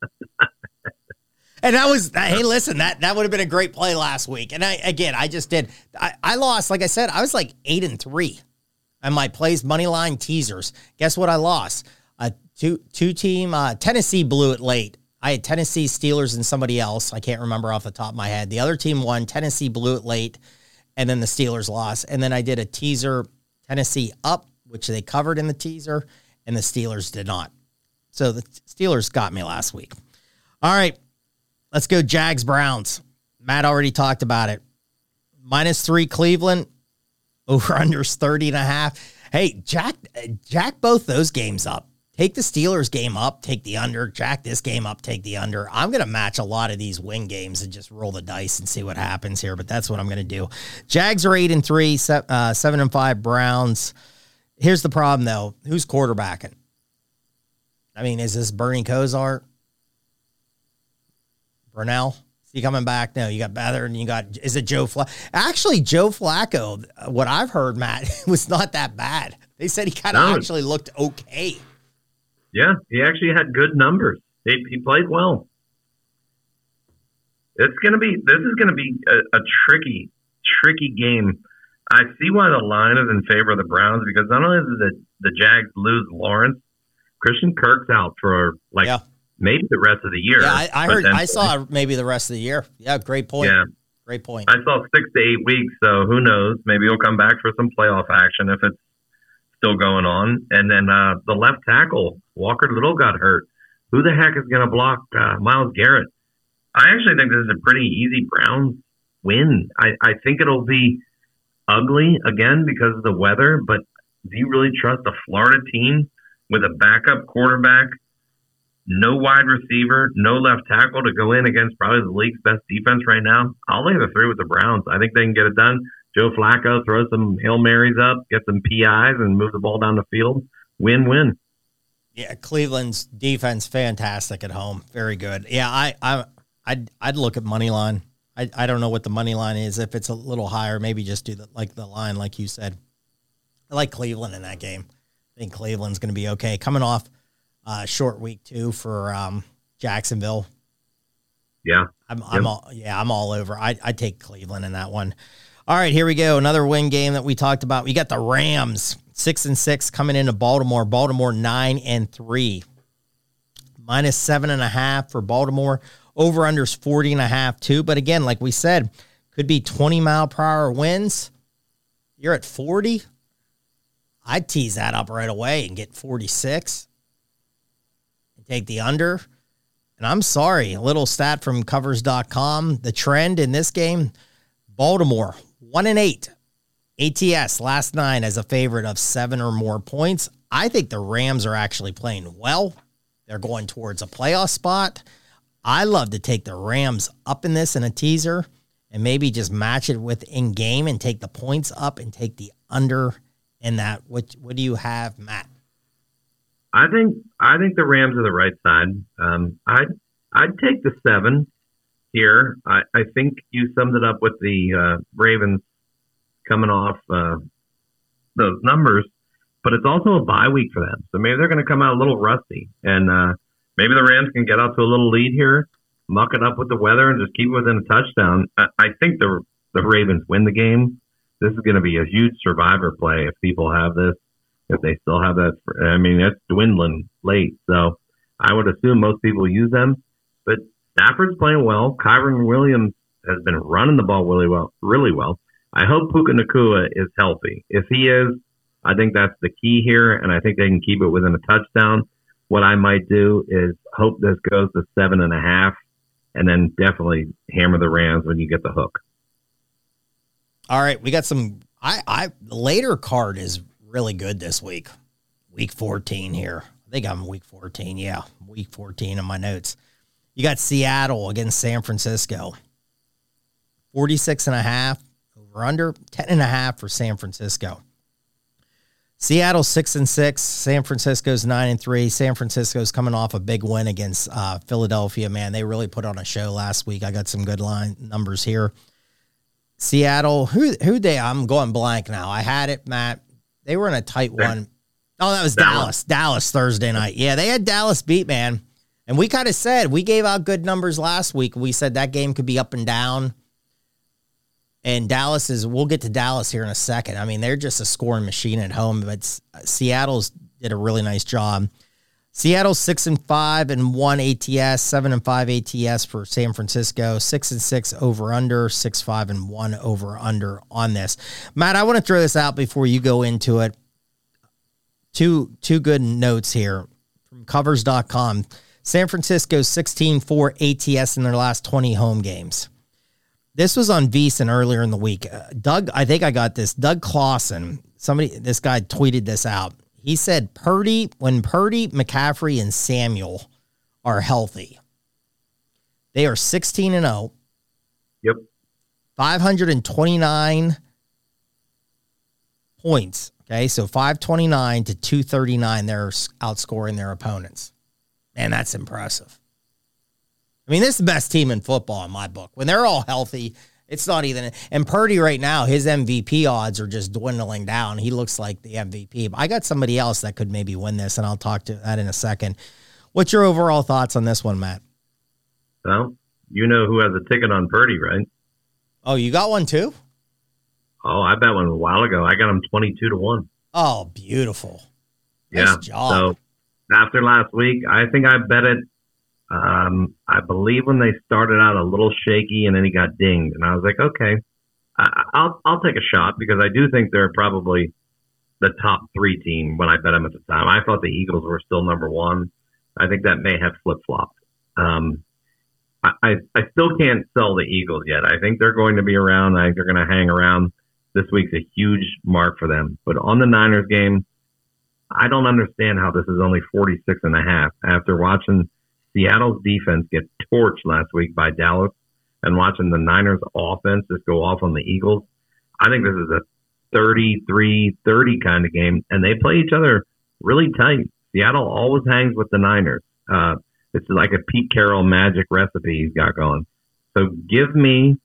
and that was hey, listen, that that would have been a great play last week. And I again, I just did. I, I lost, like I said, I was like eight and three, and my plays money line teasers. Guess what? I lost a two two team. Uh, Tennessee blew it late. I had Tennessee Steelers and somebody else. I can't remember off the top of my head. The other team won. Tennessee blew it late, and then the Steelers lost. And then I did a teaser Tennessee up, which they covered in the teaser, and the Steelers did not. So the Steelers got me last week. All right. Let's go Jags Browns. Matt already talked about it. Minus three Cleveland. Over unders 30 and a half. Hey, Jack, Jack both those games up. Take the Steelers game up, take the under. Jack this game up, take the under. I'm going to match a lot of these win games and just roll the dice and see what happens here. But that's what I'm going to do. Jags are eight and three, uh, seven and five. Browns. Here's the problem though. Who's quarterbacking? I mean, is this Bernie Kosar? Brunell? Is he coming back? No, you got Beathard and you got, is it Joe Flacco? Actually, Joe Flacco, what I've heard, Matt, was not that bad. They said he kind of no. actually looked okay. Yeah, he actually had good numbers. He, he played well. It's going to be, this is going to be a, a tricky, tricky game. I see why the line is in favor of the Browns because not only did the, the Jags lose Lawrence, Christian Kirk's out for like yeah maybe the rest of the year. Yeah, I, I heard. Then, I saw maybe the rest of the year. Yeah, great point. Yeah, great point. I saw six to eight weeks, so who knows? Maybe he'll come back for some playoff action if it's still going on. And then uh, the left tackle Walker Little got hurt. Who the heck is going to block uh, Myles Garrett? I actually think this is a pretty easy Browns win. I, I think it'll be ugly again because of the weather, but do you really trust a Florida team with a backup quarterback no wide receiver, no left tackle to go in against probably the league's best defense right now. I'll lay the three with the Browns. I think they can get it done. Joe Flacco throws some Hail Marys up, get some PIs, and move the ball down the field. Win win. Yeah, Cleveland's defense fantastic at home. Very good. Yeah, I I I'd I'd look at money line. I, I don't know what the money line is. If it's a little higher, maybe just do the like the line, like you said. I like Cleveland in that game. I think Cleveland's going to be okay. Coming off uh, short week too for um, Jacksonville. Yeah, I'm, I'm all yeah, I'm all over. I I take Cleveland in that one. All right, here we go. Another win game that we talked about. We got the Rams six and six coming into Baltimore. Baltimore nine and three, minus seven and a half for Baltimore. Over unders 40 and a half too. But again, like we said, could be 20 mile per hour winds. You're at 40. I'd tease that up right away and get 46 and take the under. And I'm sorry, a little stat from covers.com. The trend in this game Baltimore, one and eight. ATS last nine as a favorite of seven or more points. I think the Rams are actually playing well. They're going towards a playoff spot. I love to take the Rams up in this in a teaser and maybe just match it with in game and take the points up and take the under in that. What what do you have, Matt? I think I think the Rams are the right side. Um, I'd I'd take the seven here. I, I think you summed it up with the uh, Ravens coming off uh, those numbers, but it's also a bye week for them, so maybe they're going to come out a little rusty, and uh, maybe the Rams can get out to a little lead here, muck it up with the weather, and just keep it within a touchdown. I, I think the the Ravens win the game. This is going to be a huge survivor play if people have this if they still have that. I mean, it's dwindling late, so I would assume most people use them. But Stafford's playing well. Kyren Williams has been running the ball really well, really well. I hope Puka Nacua is healthy. If he is, I think that's the key here, and I think they can keep it within a touchdown. What I might do is hope this goes to seven and a half, and then definitely hammer the Rams when you get the hook. All right, we got some. I I later card is really good this week. Week 14 here. I think I'm week 14. Yeah, week 14 in my notes. You got Seattle against San Francisco. 46 and a half over under 10 and a half for San Francisco. Seattle six and six. San Francisco's nine and three. San Francisco's coming off a big win against uh, Philadelphia. Man, they really put on a show last week. I got some good line numbers here. Seattle, who who they? I'm going blank now. I had it, Matt. They were in a tight one. Oh, that was Dallas. Dallas Thursday night. Yeah, they had Dallas beat, man. And we kind of said we gave out good numbers last week. We said that game could be up and down. And Dallas is, we'll get to Dallas here in a second. I mean, they're just a scoring machine at home, but uh, Seattle's did a really nice job. Seattle six and five and one ATS, seven and five ATS for San Francisco, six and six over under, six five and one over under on this. Matt, I want to throw this out before you go into it. Two two good notes here from covers.com. San Francisco 16 4 ATS in their last 20 home games. This was on VSiN earlier in the week. Uh, Doug, I think I got this. Doug Clawson, somebody, this guy tweeted this out. He said, Purdy, when Purdy, McCaffrey, and Samuel are healthy, they are 16 and 0. Yep. 529 points. Okay. So 529 to 239, they're outscoring their opponents. Man, that's impressive. I mean, this is the best team in football in my book. When they're all healthy, it's not even. And Purdy right now, his MVP odds are just dwindling down. He looks like the MVP. But I got somebody else that could maybe win this, and I'll talk to that in a second. What's your overall thoughts on this one, Matt? Well, you know who has a ticket on Purdy, right? Oh, you got one too? Oh, I bet one a while ago. I got him twenty-two to one. Oh, beautiful. Nice yeah. Job. So after last week, I think I bet it um, I believe when they started out a little shaky and then he got dinged, and I was like, okay, I, I'll I'll take a shot because I do think they're probably the top three team when I bet them at the time. I thought the Eagles were still number one. I think that may have flip flopped. Um, I, I I still can't sell the Eagles yet. I think they're going to be around. I think they're going to hang around. This week's a huge mark for them. But on the Niners game, I don't understand how this is only 46 and a half after watching Seattle's defense get torched last week by Dallas and watching the Niners offense just go off on the Eagles, I think this is a 33 30 kind of game. And they play each other really tight. Seattle always hangs with the Niners. Uh, it's like a Pete Carroll magic recipe he's got going. So give me,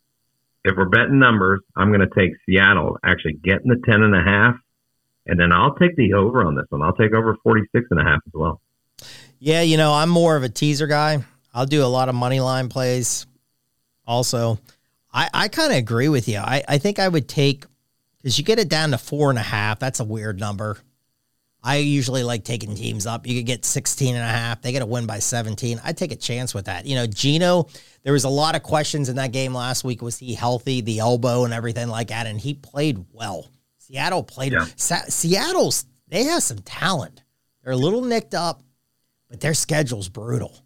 if we're betting numbers, I'm going to take Seattle actually getting the 10 and a half. And then I'll take the over on this one. I'll take over 46 and a half as well. Yeah, you know, I'm more of a teaser guy. I'll do a lot of money line plays. Also, I, I kind of agree with you. I, I think I would take because you get it down to four and a half. That's a weird number. I usually like taking teams up. You could get 16 and a half. They get a win by 17. I take a chance with that. You know, Gino, there was a lot of questions in that game last week. Was he healthy, the elbow and everything like that? And he played well. Seattle played. Yeah. Sa- Seattle's, they have some talent. They're a little nicked up but their schedule's brutal.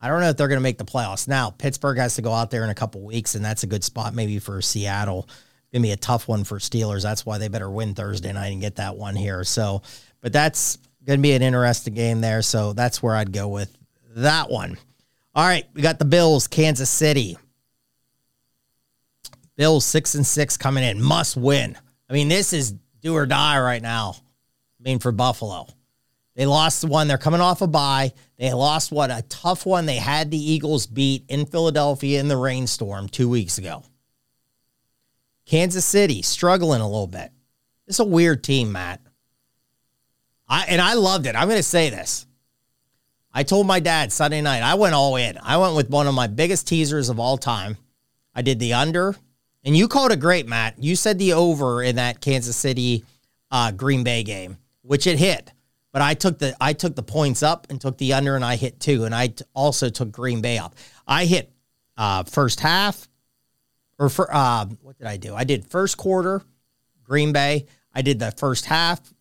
I don't know if they're going to make the playoffs. Now, Pittsburgh has to go out there in a couple weeks, and that's a good spot maybe for Seattle. To be a tough one for Steelers. That's why they better win Thursday night and get that one here. So, but that's going to be an interesting game there. So that's where I'd go with that one. All right, we got the Bills, Kansas City. Bills six and six coming in, must win. I mean, this is do or die right now. I mean, for Buffalo. They lost the one. They're coming off a bye. They lost what a tough one. They had the Eagles beat in Philadelphia in the rainstorm two weeks ago. Kansas City struggling a little bit. It's a weird team, Matt. I and I loved it. I'm going to say this. I told my dad Sunday night. I went all in. I went with one of my biggest teasers of all time. I did the under, and you called it great, Matt. You said the over in that Kansas City uh, Green Bay game, which it hit. But I took the I took the points up and took the under, and I hit two, and I t- also took Green Bay up. I hit uh, first half, or for uh, what did I do? I did first quarter, Green Bay. I did the first half.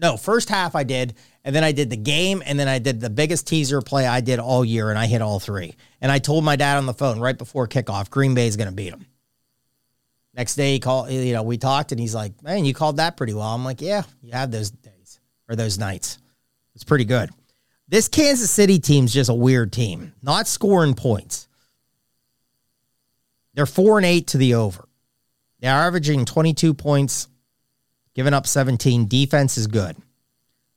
No, first half I did, and then I did the game, and then I did the biggest teaser play I did all year, and I hit all three. And I told my dad on the phone right before kickoff, Green Bay is going to beat them. Next day, he called. You know, we talked, and he's like, "Man, you called that pretty well." I'm like, "Yeah, you have those days or those nights. It's pretty good. This Kansas City team's just a weird team, not scoring points. They're four and eight to the over. They're averaging 22 points, giving up 17. Defense is good.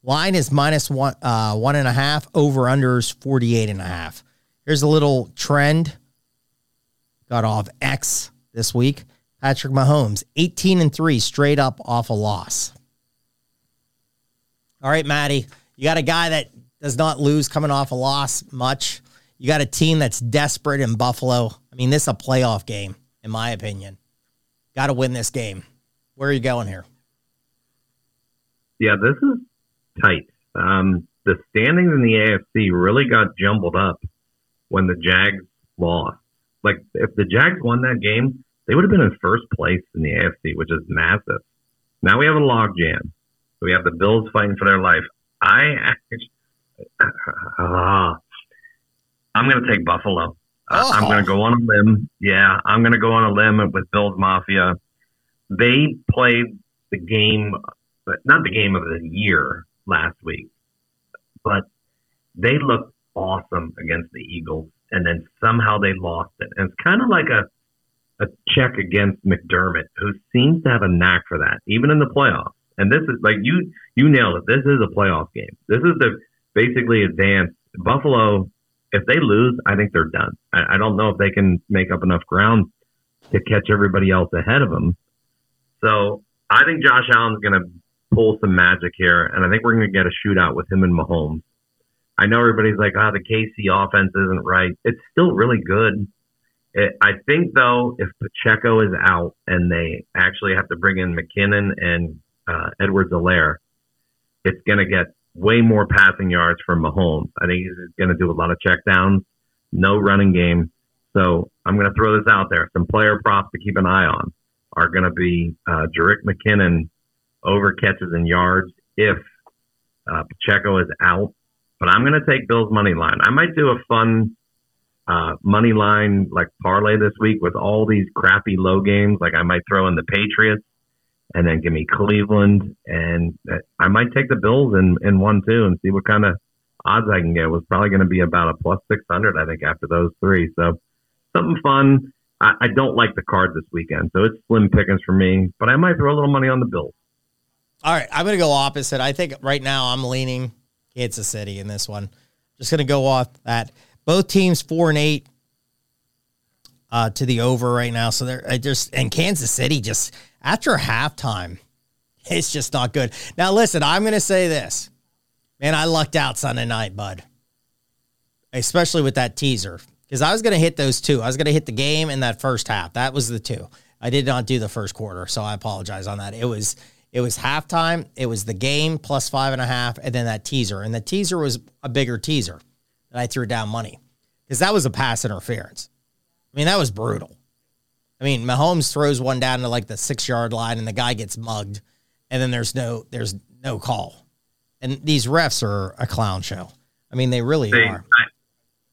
Line is minus one, uh, one and a half. Over unders 48 and a half. Here's a little trend. Got off X this week. Patrick Mahomes, 18 and 3 straight up off a loss. All right, Maddie, you got a guy that does not lose coming off a loss much. You got a team that's desperate in Buffalo. I mean, this is a playoff game, in my opinion. Got to win this game. Where are you going here? Yeah, this is tight. Um, the standings in the AFC really got jumbled up when the Jags lost. Like, if the Jags won that game, they would have been in first place in the AFC, which is massive. Now we have a logjam. So we have the Bills fighting for their life. I actually, Uh, I'm going to take Buffalo. Uh, I'm Oh. going to go on a limb. Yeah, I'm going to go on a limb with Bills Mafia. They played the game, but not the game of the year last week, but they looked awesome against the Eagles, and then somehow they lost it. And it's kind of like a a check against McDermott, who seems to have a knack for that, even in the playoffs. And this is like you you nailed it. This is a playoff game. This is the basically advanced Buffalo. If they lose, I think they're done. I, I don't know if they can make up enough ground to catch everybody else ahead of them. So I think Josh Allen's going to pull some magic here, and I think we're going to get a shootout with him and Mahomes. I know everybody's like, "Ah, the KC offense isn't right." It's still really good. It, I think though, if Pacheco is out and they actually have to bring in McKinnon and uh, Edwards-Helaire, it's going to get way more passing yards from Mahomes. I think he's going to do a lot of checkdowns, no running game. So I'm going to throw this out there. Some player props to keep an eye on are going to be uh, Jerick McKinnon over catches and yards if uh, Pacheco is out. But I'm going to take Bill's money line. I might do a fun uh, money line like parlay this week with all these crappy low games. Like I might throw in the Patriots and then give me Cleveland, and uh, I might take the Bills in in one too and see what kind of odds I can get. It was probably going to be about a plus six hundred, I think, after those three. So something fun. I, I don't like the card this weekend, so it's slim pickings for me. But I might throw a little money on the Bills. All right, I'm going to go opposite. I think right now I'm leaning Kansas City in this one. Just going to go off that. Both teams four and eight uh, to the over right now. So they're just and Kansas City just after halftime, it's just not good. Now listen, I'm going to say this, man. I lucked out Sunday night, bud, especially with that teaser because I was going to hit those two. I was going to hit the game in that first half. That was the two. I did not do the first quarter, so I apologize on that. It was it was halftime. It was the game plus five and a half, and then that teaser. And the teaser was a bigger teaser that I threw down money because that was a pass interference. I mean, that was brutal. I mean, Mahomes throws one down to like the six yard line, and the guy gets mugged, and then there's no there's no call. And these refs are a clown show. I mean, they really They, are.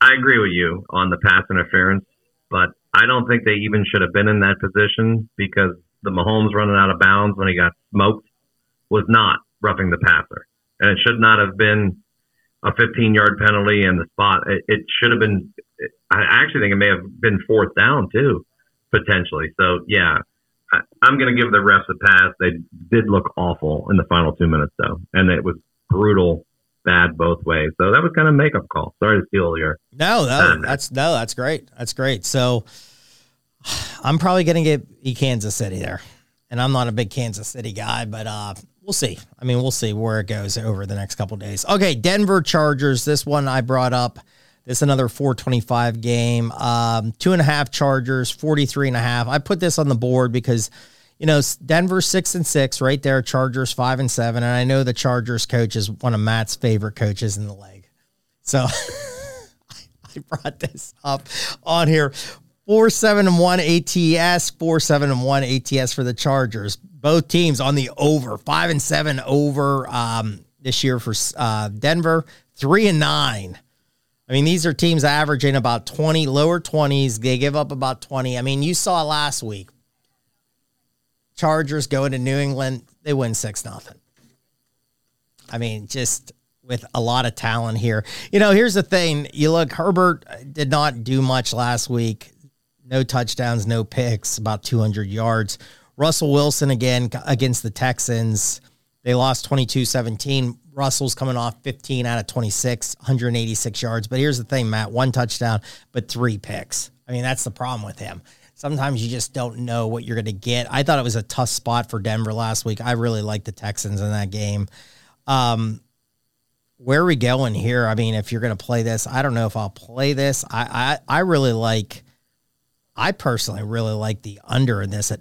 I, I agree with you on the pass interference, but I don't think they even should have been in that position because the Mahomes running out of bounds when he got smoked was not roughing the passer, and it should not have been a 15 yard penalty in the spot. It, it should have been. I actually think it may have been fourth down too, potentially. So yeah, I, I'm going to give the refs a pass. They did look awful in the final two minutes though, and it was brutal, bad both ways. So that was kind of a makeup call. Sorry to steal your. No, no, that's no, that's great. That's great. So I'm probably gonna get E Kansas City there. And I'm not a big Kansas City guy, but uh we'll see. I mean, we'll see where it goes over the next couple days. Okay, Denver Chargers. This one I brought up. This is another 425 game. Um, two and a half Chargers, 43 and a half. I put this on the board because you know, Denver six and six right there, Chargers five and seven. And I know the Chargers coach is one of Matt's favorite coaches in the league. So I brought this up on here. Four seven and one ATS, four seven and one ATS for the Chargers. Both teams on the over, five and seven over um, this year for uh, Denver, three and nine. I mean, these are teams averaging about twenty, lower twenties. They give up about twenty. I mean, you saw last week. Chargers go into New England, they win six nothing. I mean, just with a lot of talent here. You know, here's the thing. You look, Herbert did not do much last week. No touchdowns, no picks, about 200 yards. Russell Wilson again against the Texans. They lost 22 17. Russell's coming off 15 out of 26, 186 yards. But here's the thing, Matt one touchdown, but three picks. I mean, that's the problem with him. Sometimes you just don't know what you're going to get. I thought it was a tough spot for Denver last week. I really liked the Texans in that game. Um, where are we going here? I mean, if you're going to play this, I don't know if I'll play this. I, I, I really like, I personally really like the under in this at,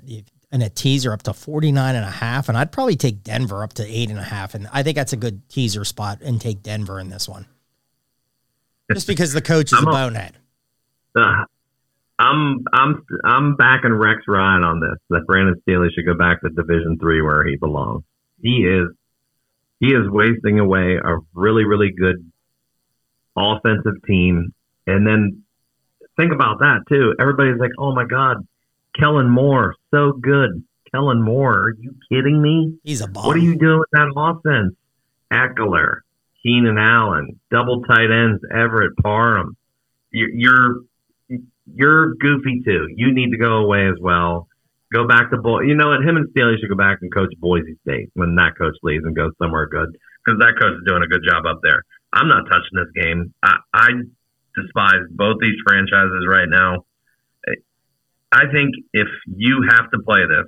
in a teaser up to 49 and a half. And I'd probably take Denver up to eight and a half. And I think that's a good teaser spot and take Denver in this one. Just because the coach is a I'm a- bonehead. Uh, I'm I'm I'm backing Rex Ryan on this. That Brandon Staley should go back to Division Three where he belongs. He is he is wasting away a really really good offensive team. And then think about that too. Everybody's like, "Oh my God, Kellen Moore, so good." Kellen Moore, are you kidding me? He's a bomb. What are you doing with that offense? Ekeler, Keenan Allen, double tight ends, Everett Parham. You're, you're you're goofy too. You need to go away as well. Go back to Boy. You know what? Him and Staley should go back and coach Boise State when that coach leaves and goes somewhere good because that coach is doing a good job up there. I'm not touching this game. I, I despise both these franchises right now. I think if you have to play this,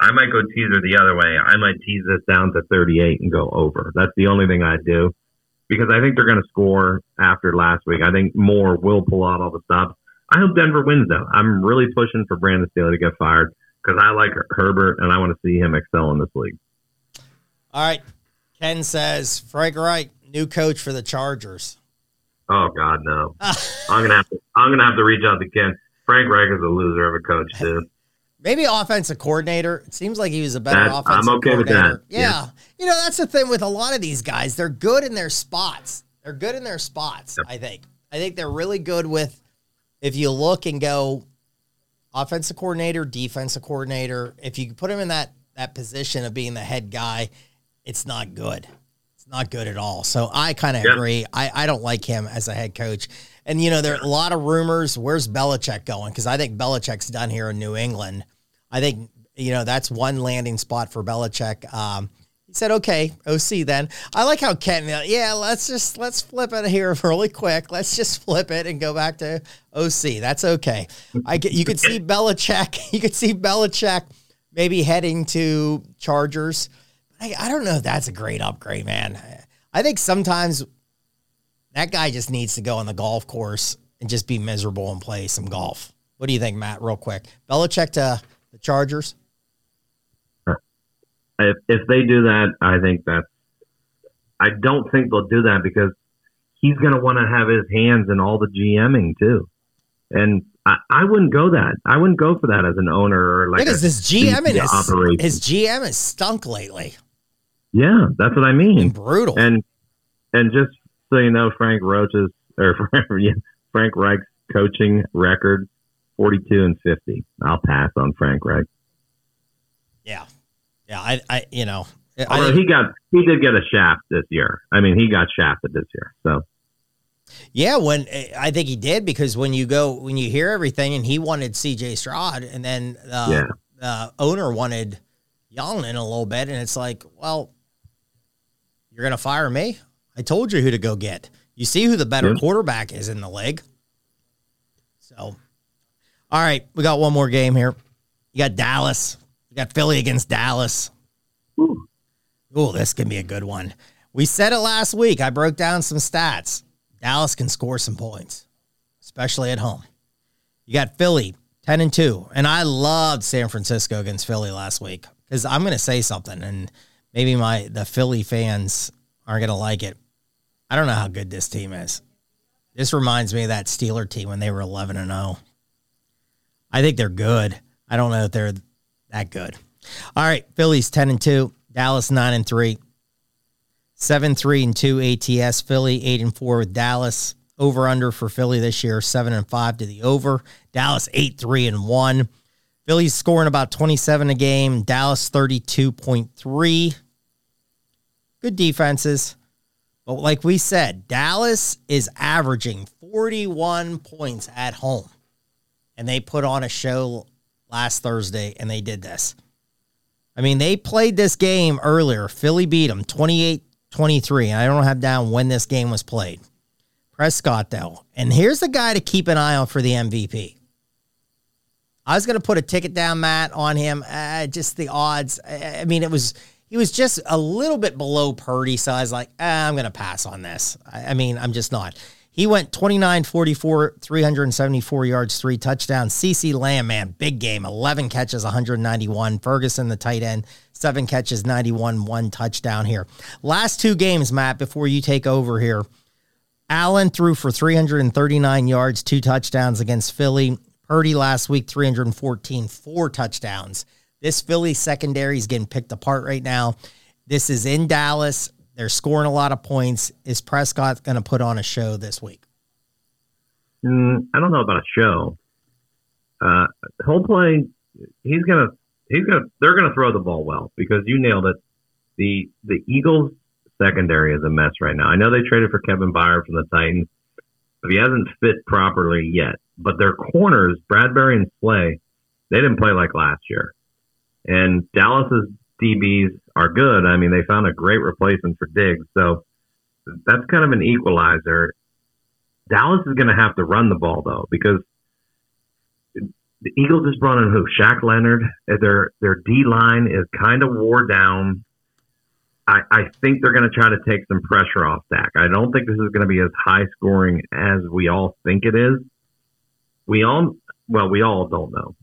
I might go teaser the other way. I might tease this down to 38 and go over. That's the only thing I'd do because I think they're going to score after last week. I think Moore will pull out all the stops. I hope Denver wins though. I'm really pushing for Brandon Staley to get fired because I like Herbert and I want to see him excel in this league. All right. Ken says Frank Reich, new coach for the Chargers. Oh God, no! I'm gonna have to. I'm gonna have to reach out to Ken. Frank Reich is a loser of a coach, dude. Maybe offensive coordinator. It seems like he was a better That's- offensive I'm okay with that. Yeah. Yeah. You know, that's the thing with a lot of these guys. They're good in their spots. They're good in their spots, I think. I think they're really good with if you look and go offensive coordinator, defensive coordinator, if you put him in that that position of being the head guy, it's not good. Not good at all. So I kind of Yeah. agree. I, I don't like him as a head coach. And you know, there are a lot of rumors. Where's Belichick going? Because I think Belichick's done here in New England. I think you know that's one landing spot for Belichick. Um, he said, "Okay, OC." Then I like how Kent. Yeah, let's just let's flip it here really quick. Let's just flip it and go back to OC. That's okay. I get you could see Belichick. You could see Belichick maybe heading to Chargers. I, I don't know if that's a great upgrade, man. I think sometimes that guy just needs to go on the golf course and just be miserable and play some golf. What do you think, Matt? Real quick, Belichick to the Chargers. If if they do that, I think that's. I don't think they'll do that because he's going to want to have his hands in all the GMing too, and I, I wouldn't go that. I wouldn't go for that as an owner or like because this GM is operation. his GM has stunk lately. Yeah, that's what I mean. brutal. And and just so you know, Frank Roach's or Frank Reich's coaching record, forty-two and fifty. I'll pass on Frank Reich. yeah, yeah. I, I, you know, I Although he got he did get a shaft this year. I mean, he got shafted this year. So Yeah, when I think he did because when you go when you hear everything and he wanted C.J. Stroud and then uh, Yeah. the owner wanted in a little bit and it's like, well, you're gonna fire me? I told you who to go get. You see who the better Yeah. quarterback is in the league. So, all right, we got one more game here. You got Dallas. You got Philly against Dallas. Oh, this can be a good one. We said it last week. I broke down some stats. Dallas can score some points, especially at home. You got Philly 10 and 2. And I loved San Francisco against Philly last week because I'm going to say something and maybe my the Philly fans aren't to like it. I don't know how good this team is. This reminds me of that Steeler team when they were 11 and 0. I think they're good. I don't know if they're that good. All right, Philly's 10 and 2, Dallas 9 and 3. 7 3 and 2 ATS, Philly 8 and 4 with Dallas. Over under for Philly this year 7 and 5 to the over. Dallas 8 3 and 1. Philly's scoring about 27 a game, Dallas 32.3. Good defenses. But like we said, Dallas is averaging 41 points at home. And they put on a show last Thursday and they did this. I mean, they played this game earlier. Philly beat them 28 23. I don't have down when this game was played. Prescott, though. And here's the guy to keep an eye on for the MVP. I was going to put a ticket down, Matt, on him. Uh, just the odds. I I mean, it was. He was just a little bit below Purdy, so I was like, ah, I'm going to pass on this. I, I mean, I'm just not. He went 29 44, 374 yards, three touchdowns. CeeDee Lamb, man, big game. 11 catches, 191. Ferguson, the tight end, seven catches, 91, one touchdown here. Last two games, Matt, before you take over here. Allen threw for 339 yards, two touchdowns against Philly. Purdy last week, 314, four touchdowns. This Philly secondary is getting picked apart right now. This is in Dallas. They're scoring a lot of points. Is Prescott going to put on a show this week? Mm, I don't know about a show. Uh, he'll play. He's gonna. He's gonna. They're gonna throw the ball well because you nailed it. The the Eagles secondary is a mess right now. I know they traded for Kevin Byard from the Titans, he hasn't fit properly yet. But their corners, Bradberry and Slay, they didn't play like last year. And Dallas's DBs are good. I mean, they found a great replacement for Diggs, so that's kind of an equalizer. Dallas is going to have to run the ball though because the Eagles just brought in who? Shaq Leonard. Their their D line is kind of wore down. I, I think they're going to try to take some pressure off Dak. I don't think this is going to be as high scoring as we all think it is. We all, well, we all don't know.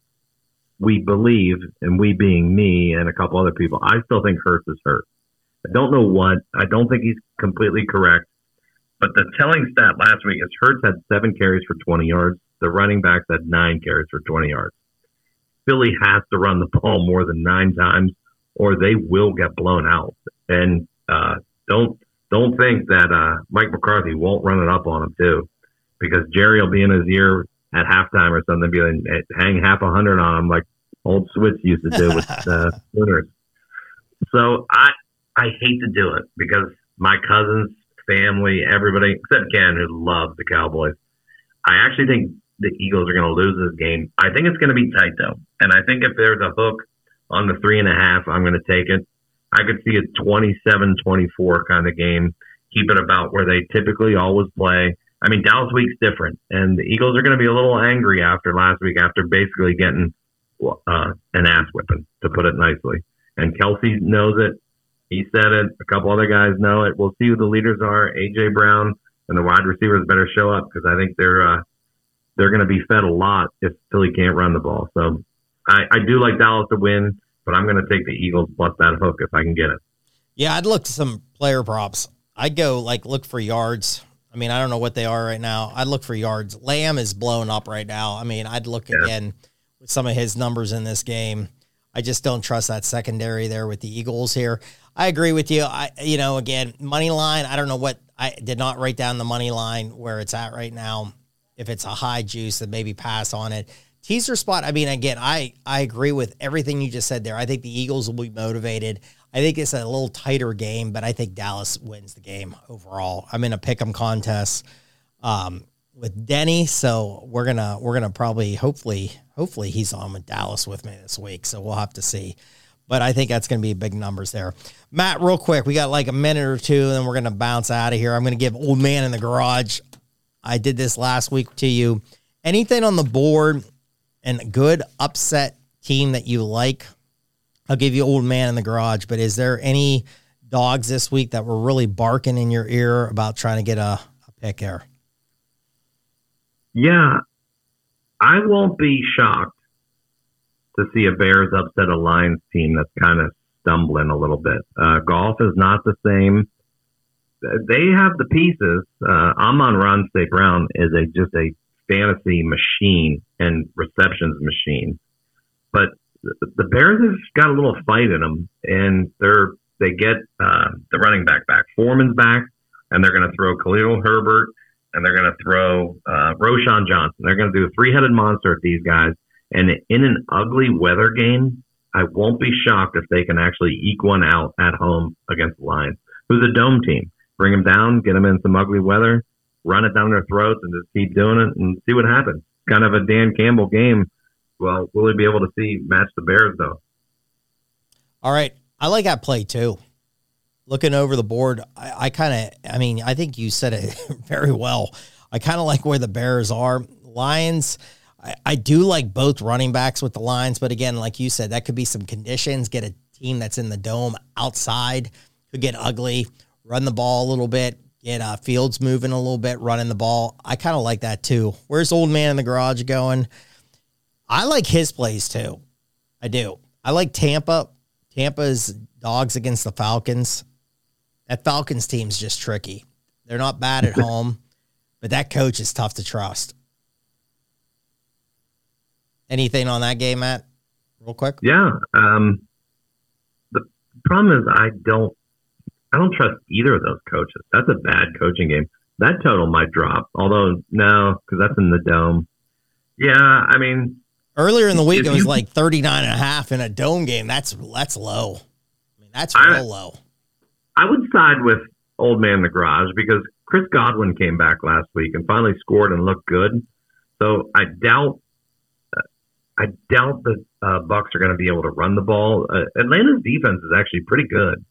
We believe, and we being me and a couple other people, I still think Hurts is hurt. I don't know what. I don't think he's completely correct. But the telling stat last week is Hurts had seven carries for 20 yards. The running backs had nine carries for 20 yards. Philly has to run the ball more than nine times, or they will get blown out. And uh, don't don't think that uh, Mike McCarthy won't run it up on him too, because Jerry will be in his ear at halftime or something, be like, hang half a hundred on him like old Switz used to do with uh, Sooners. So I I hate to do it because my cousins, family, everybody except Ken who loves the Cowboys. I actually think the Eagles are going to lose this game. I think it's going to be tight though, and I think if there's a hook on the three and a half, I'm going to take it. I could see a 27-24 kind of game. Keep it about where they typically always play. I mean, Dallas week's different, and the Eagles are going to be a little angry after last week, after basically getting uh, an ass whipping, to put it nicely. And Kelce knows it. He said it. A couple other guys know it. We'll see who the leaders are. AJ Brown and the wide receivers better show up because I think they're uh, they're going to be fed a lot if Philly can't run the ball. So I, I do like Dallas to win, but I'm going to take the Eagles plus that hook if I can get it. Yeah, I'd look to some player props. I'd go like look for yards. I mean, I don't know what they are right now. I'd look for yards. Lamb is blown up right now. I mean, I'd look yeah. again with some of his numbers in this game. I just don't trust that secondary there with the Eagles here. I agree with you. I, you know, again, money line. I don't know what I did not write down the money line where it's at right now. If it's a high juice, then maybe pass on it. Teaser spot. I mean, again, I I agree with everything you just said there. I think the Eagles will be motivated. I think it's a little tighter game, but I think Dallas wins the game overall. I'm in a pick'em contest um, with Denny, so we're gonna we're gonna probably hopefully hopefully he's on with Dallas with me this week. So we'll have to see. But I think that's going to be big numbers there. Matt, real quick, we got like a minute or two, and then we're going to bounce out of here. I'm going to give Old Man in the Garage. I did this last week to you. Anything on the board and good upset team that you like? I'll give you Old Man in the Garage, but is there any dogs this week that were really barking in your ear about trying to get a, a pick here? Yeah, I won't be shocked to see a Bears upset a Lions team that's kind of stumbling a little bit. Uh, Goff is not the same. They have the pieces. Uh, Amon-Ra St. Brown is a just a fantasy machine and receptions machine, but the Bears have got a little fight in them, and they're they get uh, the running back back. Foreman's back, and they're going to throw Khalil Herbert, and they're going to throw uh, Roschon Johnson. They're going to do a three headed monster at these guys, and in an ugly weather game, I won't be shocked if they can actually eke one out at home against the Lions, who's a dome team. Bring them down, get them in some ugly weather, run it down their throats, and just keep doing it and see what happens. Kind of a Dan Campbell game. Well, will he be able to see match the Bears though? All right, I like that play too. Looking over the board, I, I kind of, I mean, I think you said it very well. I kind of like where the Bears are. Lions, I, I do like both running backs with the Lions, but again, like you said, that could be some conditions. Get a team that's in the dome outside could get ugly. Run the ball a little bit. Get uh, Fields moving a little bit, running the ball. I kind of like that too. Where's old man in the garage going? I like his plays too. I do. I like Tampa. Tampa's dogs against the Falcons. That Falcons team's just tricky. They're not bad at home, but that coach is tough to trust. Anything on that game, Matt? Real quick. Yeah. Um, the problem is I don't I don't trust either of those coaches. That's a bad coaching game. That total might drop, although no, because that's in the dome. Yeah, I mean, earlier in the week it was you- like 39 and a half in a dome game. That's that's low. I mean, that's I- real low. I would side with old man in the garage because Chris Godwin came back last week and finally scored and looked good. So I doubt, I doubt the uh, Bucks are going to be able to run the ball. Uh, Atlanta's defense is actually pretty good,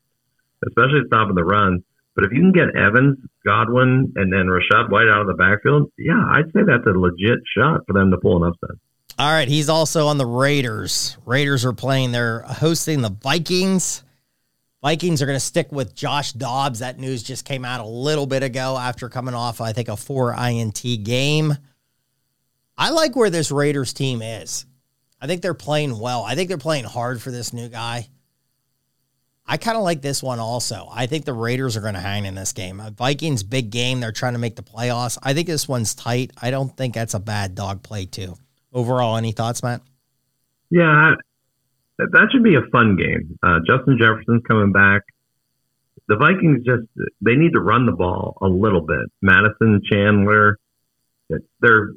especially stopping the run. But if you can get Evans, Godwin, and then Rachaad White out of the backfield, yeah, I'd say that's a legit shot for them to pull an upset. All right, he's also on the Raiders. Raiders are playing. They're hosting the Vikings. Vikings are going to stick with Josh Dobbs. That news just came out a little bit ago after coming off, I think, a four INT game. I like where this Raiders team is. I think they're playing well. I think they're playing hard for this new guy. I kind of like this one also. I think the Raiders are going to hang in this game. Vikings big game. They're trying to make the playoffs. I think this one's tight. I don't think that's a bad dog play too. Overall, any thoughts, Matt? Yeah, that that should be a fun game. Uh, Justin Jefferson's coming back. The Vikings just they need to run the ball a little bit. Mattison, Chandler, they're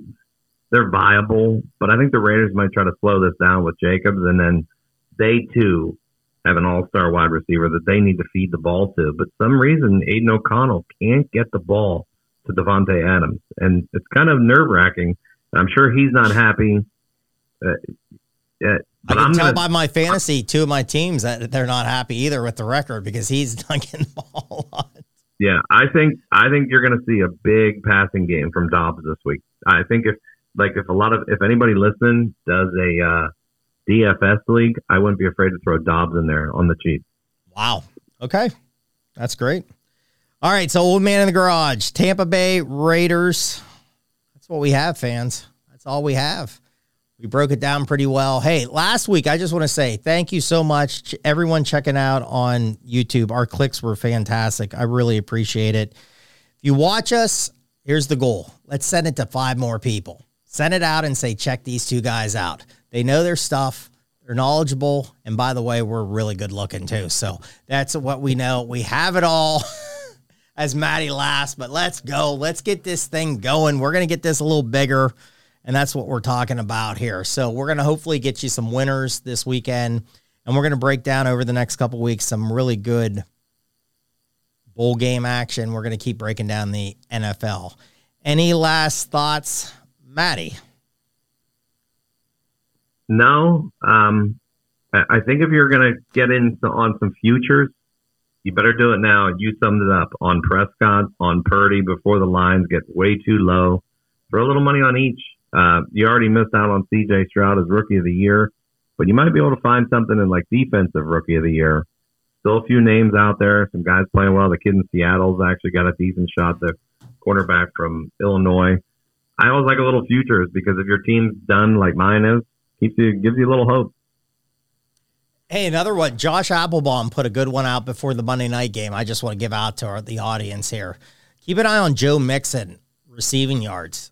they're viable, but I think the Raiders might try to slow this down with Jacobs, and then they too have an all-star wide receiver that they need to feed the ball to. But some reason Aidan O'Connell can't get the ball to Davante Adams, and it's kind of nerve-wracking. I'm sure he's not happy. Uh, uh, I can I'm tell gonna- by my fantasy, two of my teams that they're not happy either with the record because he's not getting the ball a lot. Yeah, I think I think you're going to see a big passing game from Dobbs this week. I think if like if a lot of if anybody listening does a uh, DFS league, I wouldn't be afraid to throw Dobbs in there on the cheap. Wow. Okay. That's great. All right. So, old man in the garage, Tampa Bay Raiders. That's what we have, fans. That's all we have. We broke it down pretty well. Hey, last week, I just want to say thank you so much, ch- everyone checking out on YouTube. Our clicks were fantastic. I really appreciate it. If you watch us, here's the goal let's send it to five more people. Send it out and say, check these two guys out. They know their stuff. They're knowledgeable. And by the way, we're really good looking too. So that's what we know. We have it all, as Maddie laughs, but let's go. Let's get this thing going. We're going to get this a little bigger. And that's what we're talking about here. So we're going to hopefully get you some winners this weekend. And we're going to break down over the next couple weeks some really good bowl game action. We're going to keep breaking down the NFL. Any last thoughts, Maddie? No, um, I think if you're going to get into on some futures, you better do it now. You summed it up on Prescott, on Purdy before the lines get way too low. Throw a little money on each. Uh, you already missed out on C.J. Stroud as Rookie of the Year, but you might be able to find something in like Defensive Rookie of the Year. Still a few names out there. Some guys playing well. The kid in Seattle's actually got a decent shot. The cornerback from Illinois. I always like a little futures because if your team's done like mine is, keeps you gives you a little hope. Hey, another one. Josh Applebaum put a good one out before the Monday night game. I just want to give out to our, the audience here. Keep an eye on Joe Mixon receiving yards.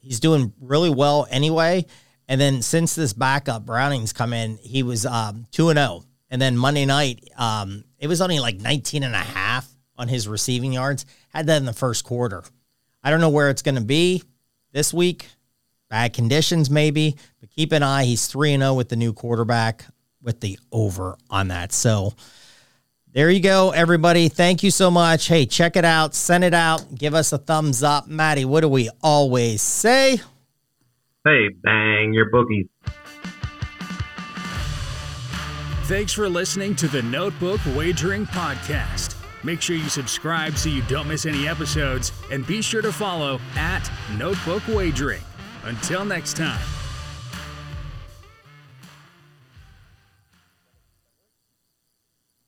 He's doing really well anyway. And then since this backup Browning's come in, he was um, 2 and 0. And then Monday night, um, it was only like 19 and a half on his receiving yards. Had that in the first quarter. I don't know where it's going to be this week. Bad conditions, maybe, but keep an eye. He's 3 and 0 with the new quarterback with the over on that. So there you go, everybody. Thank you so much. Hey, check it out, send it out, give us a thumbs up. Maddie, what do we always say? Hey, bang your bookies. Thanks for listening to the Notebook Wagering Podcast. Make sure you subscribe so you don't miss any episodes, and be sure to follow at Notebook Wagering. Until next time.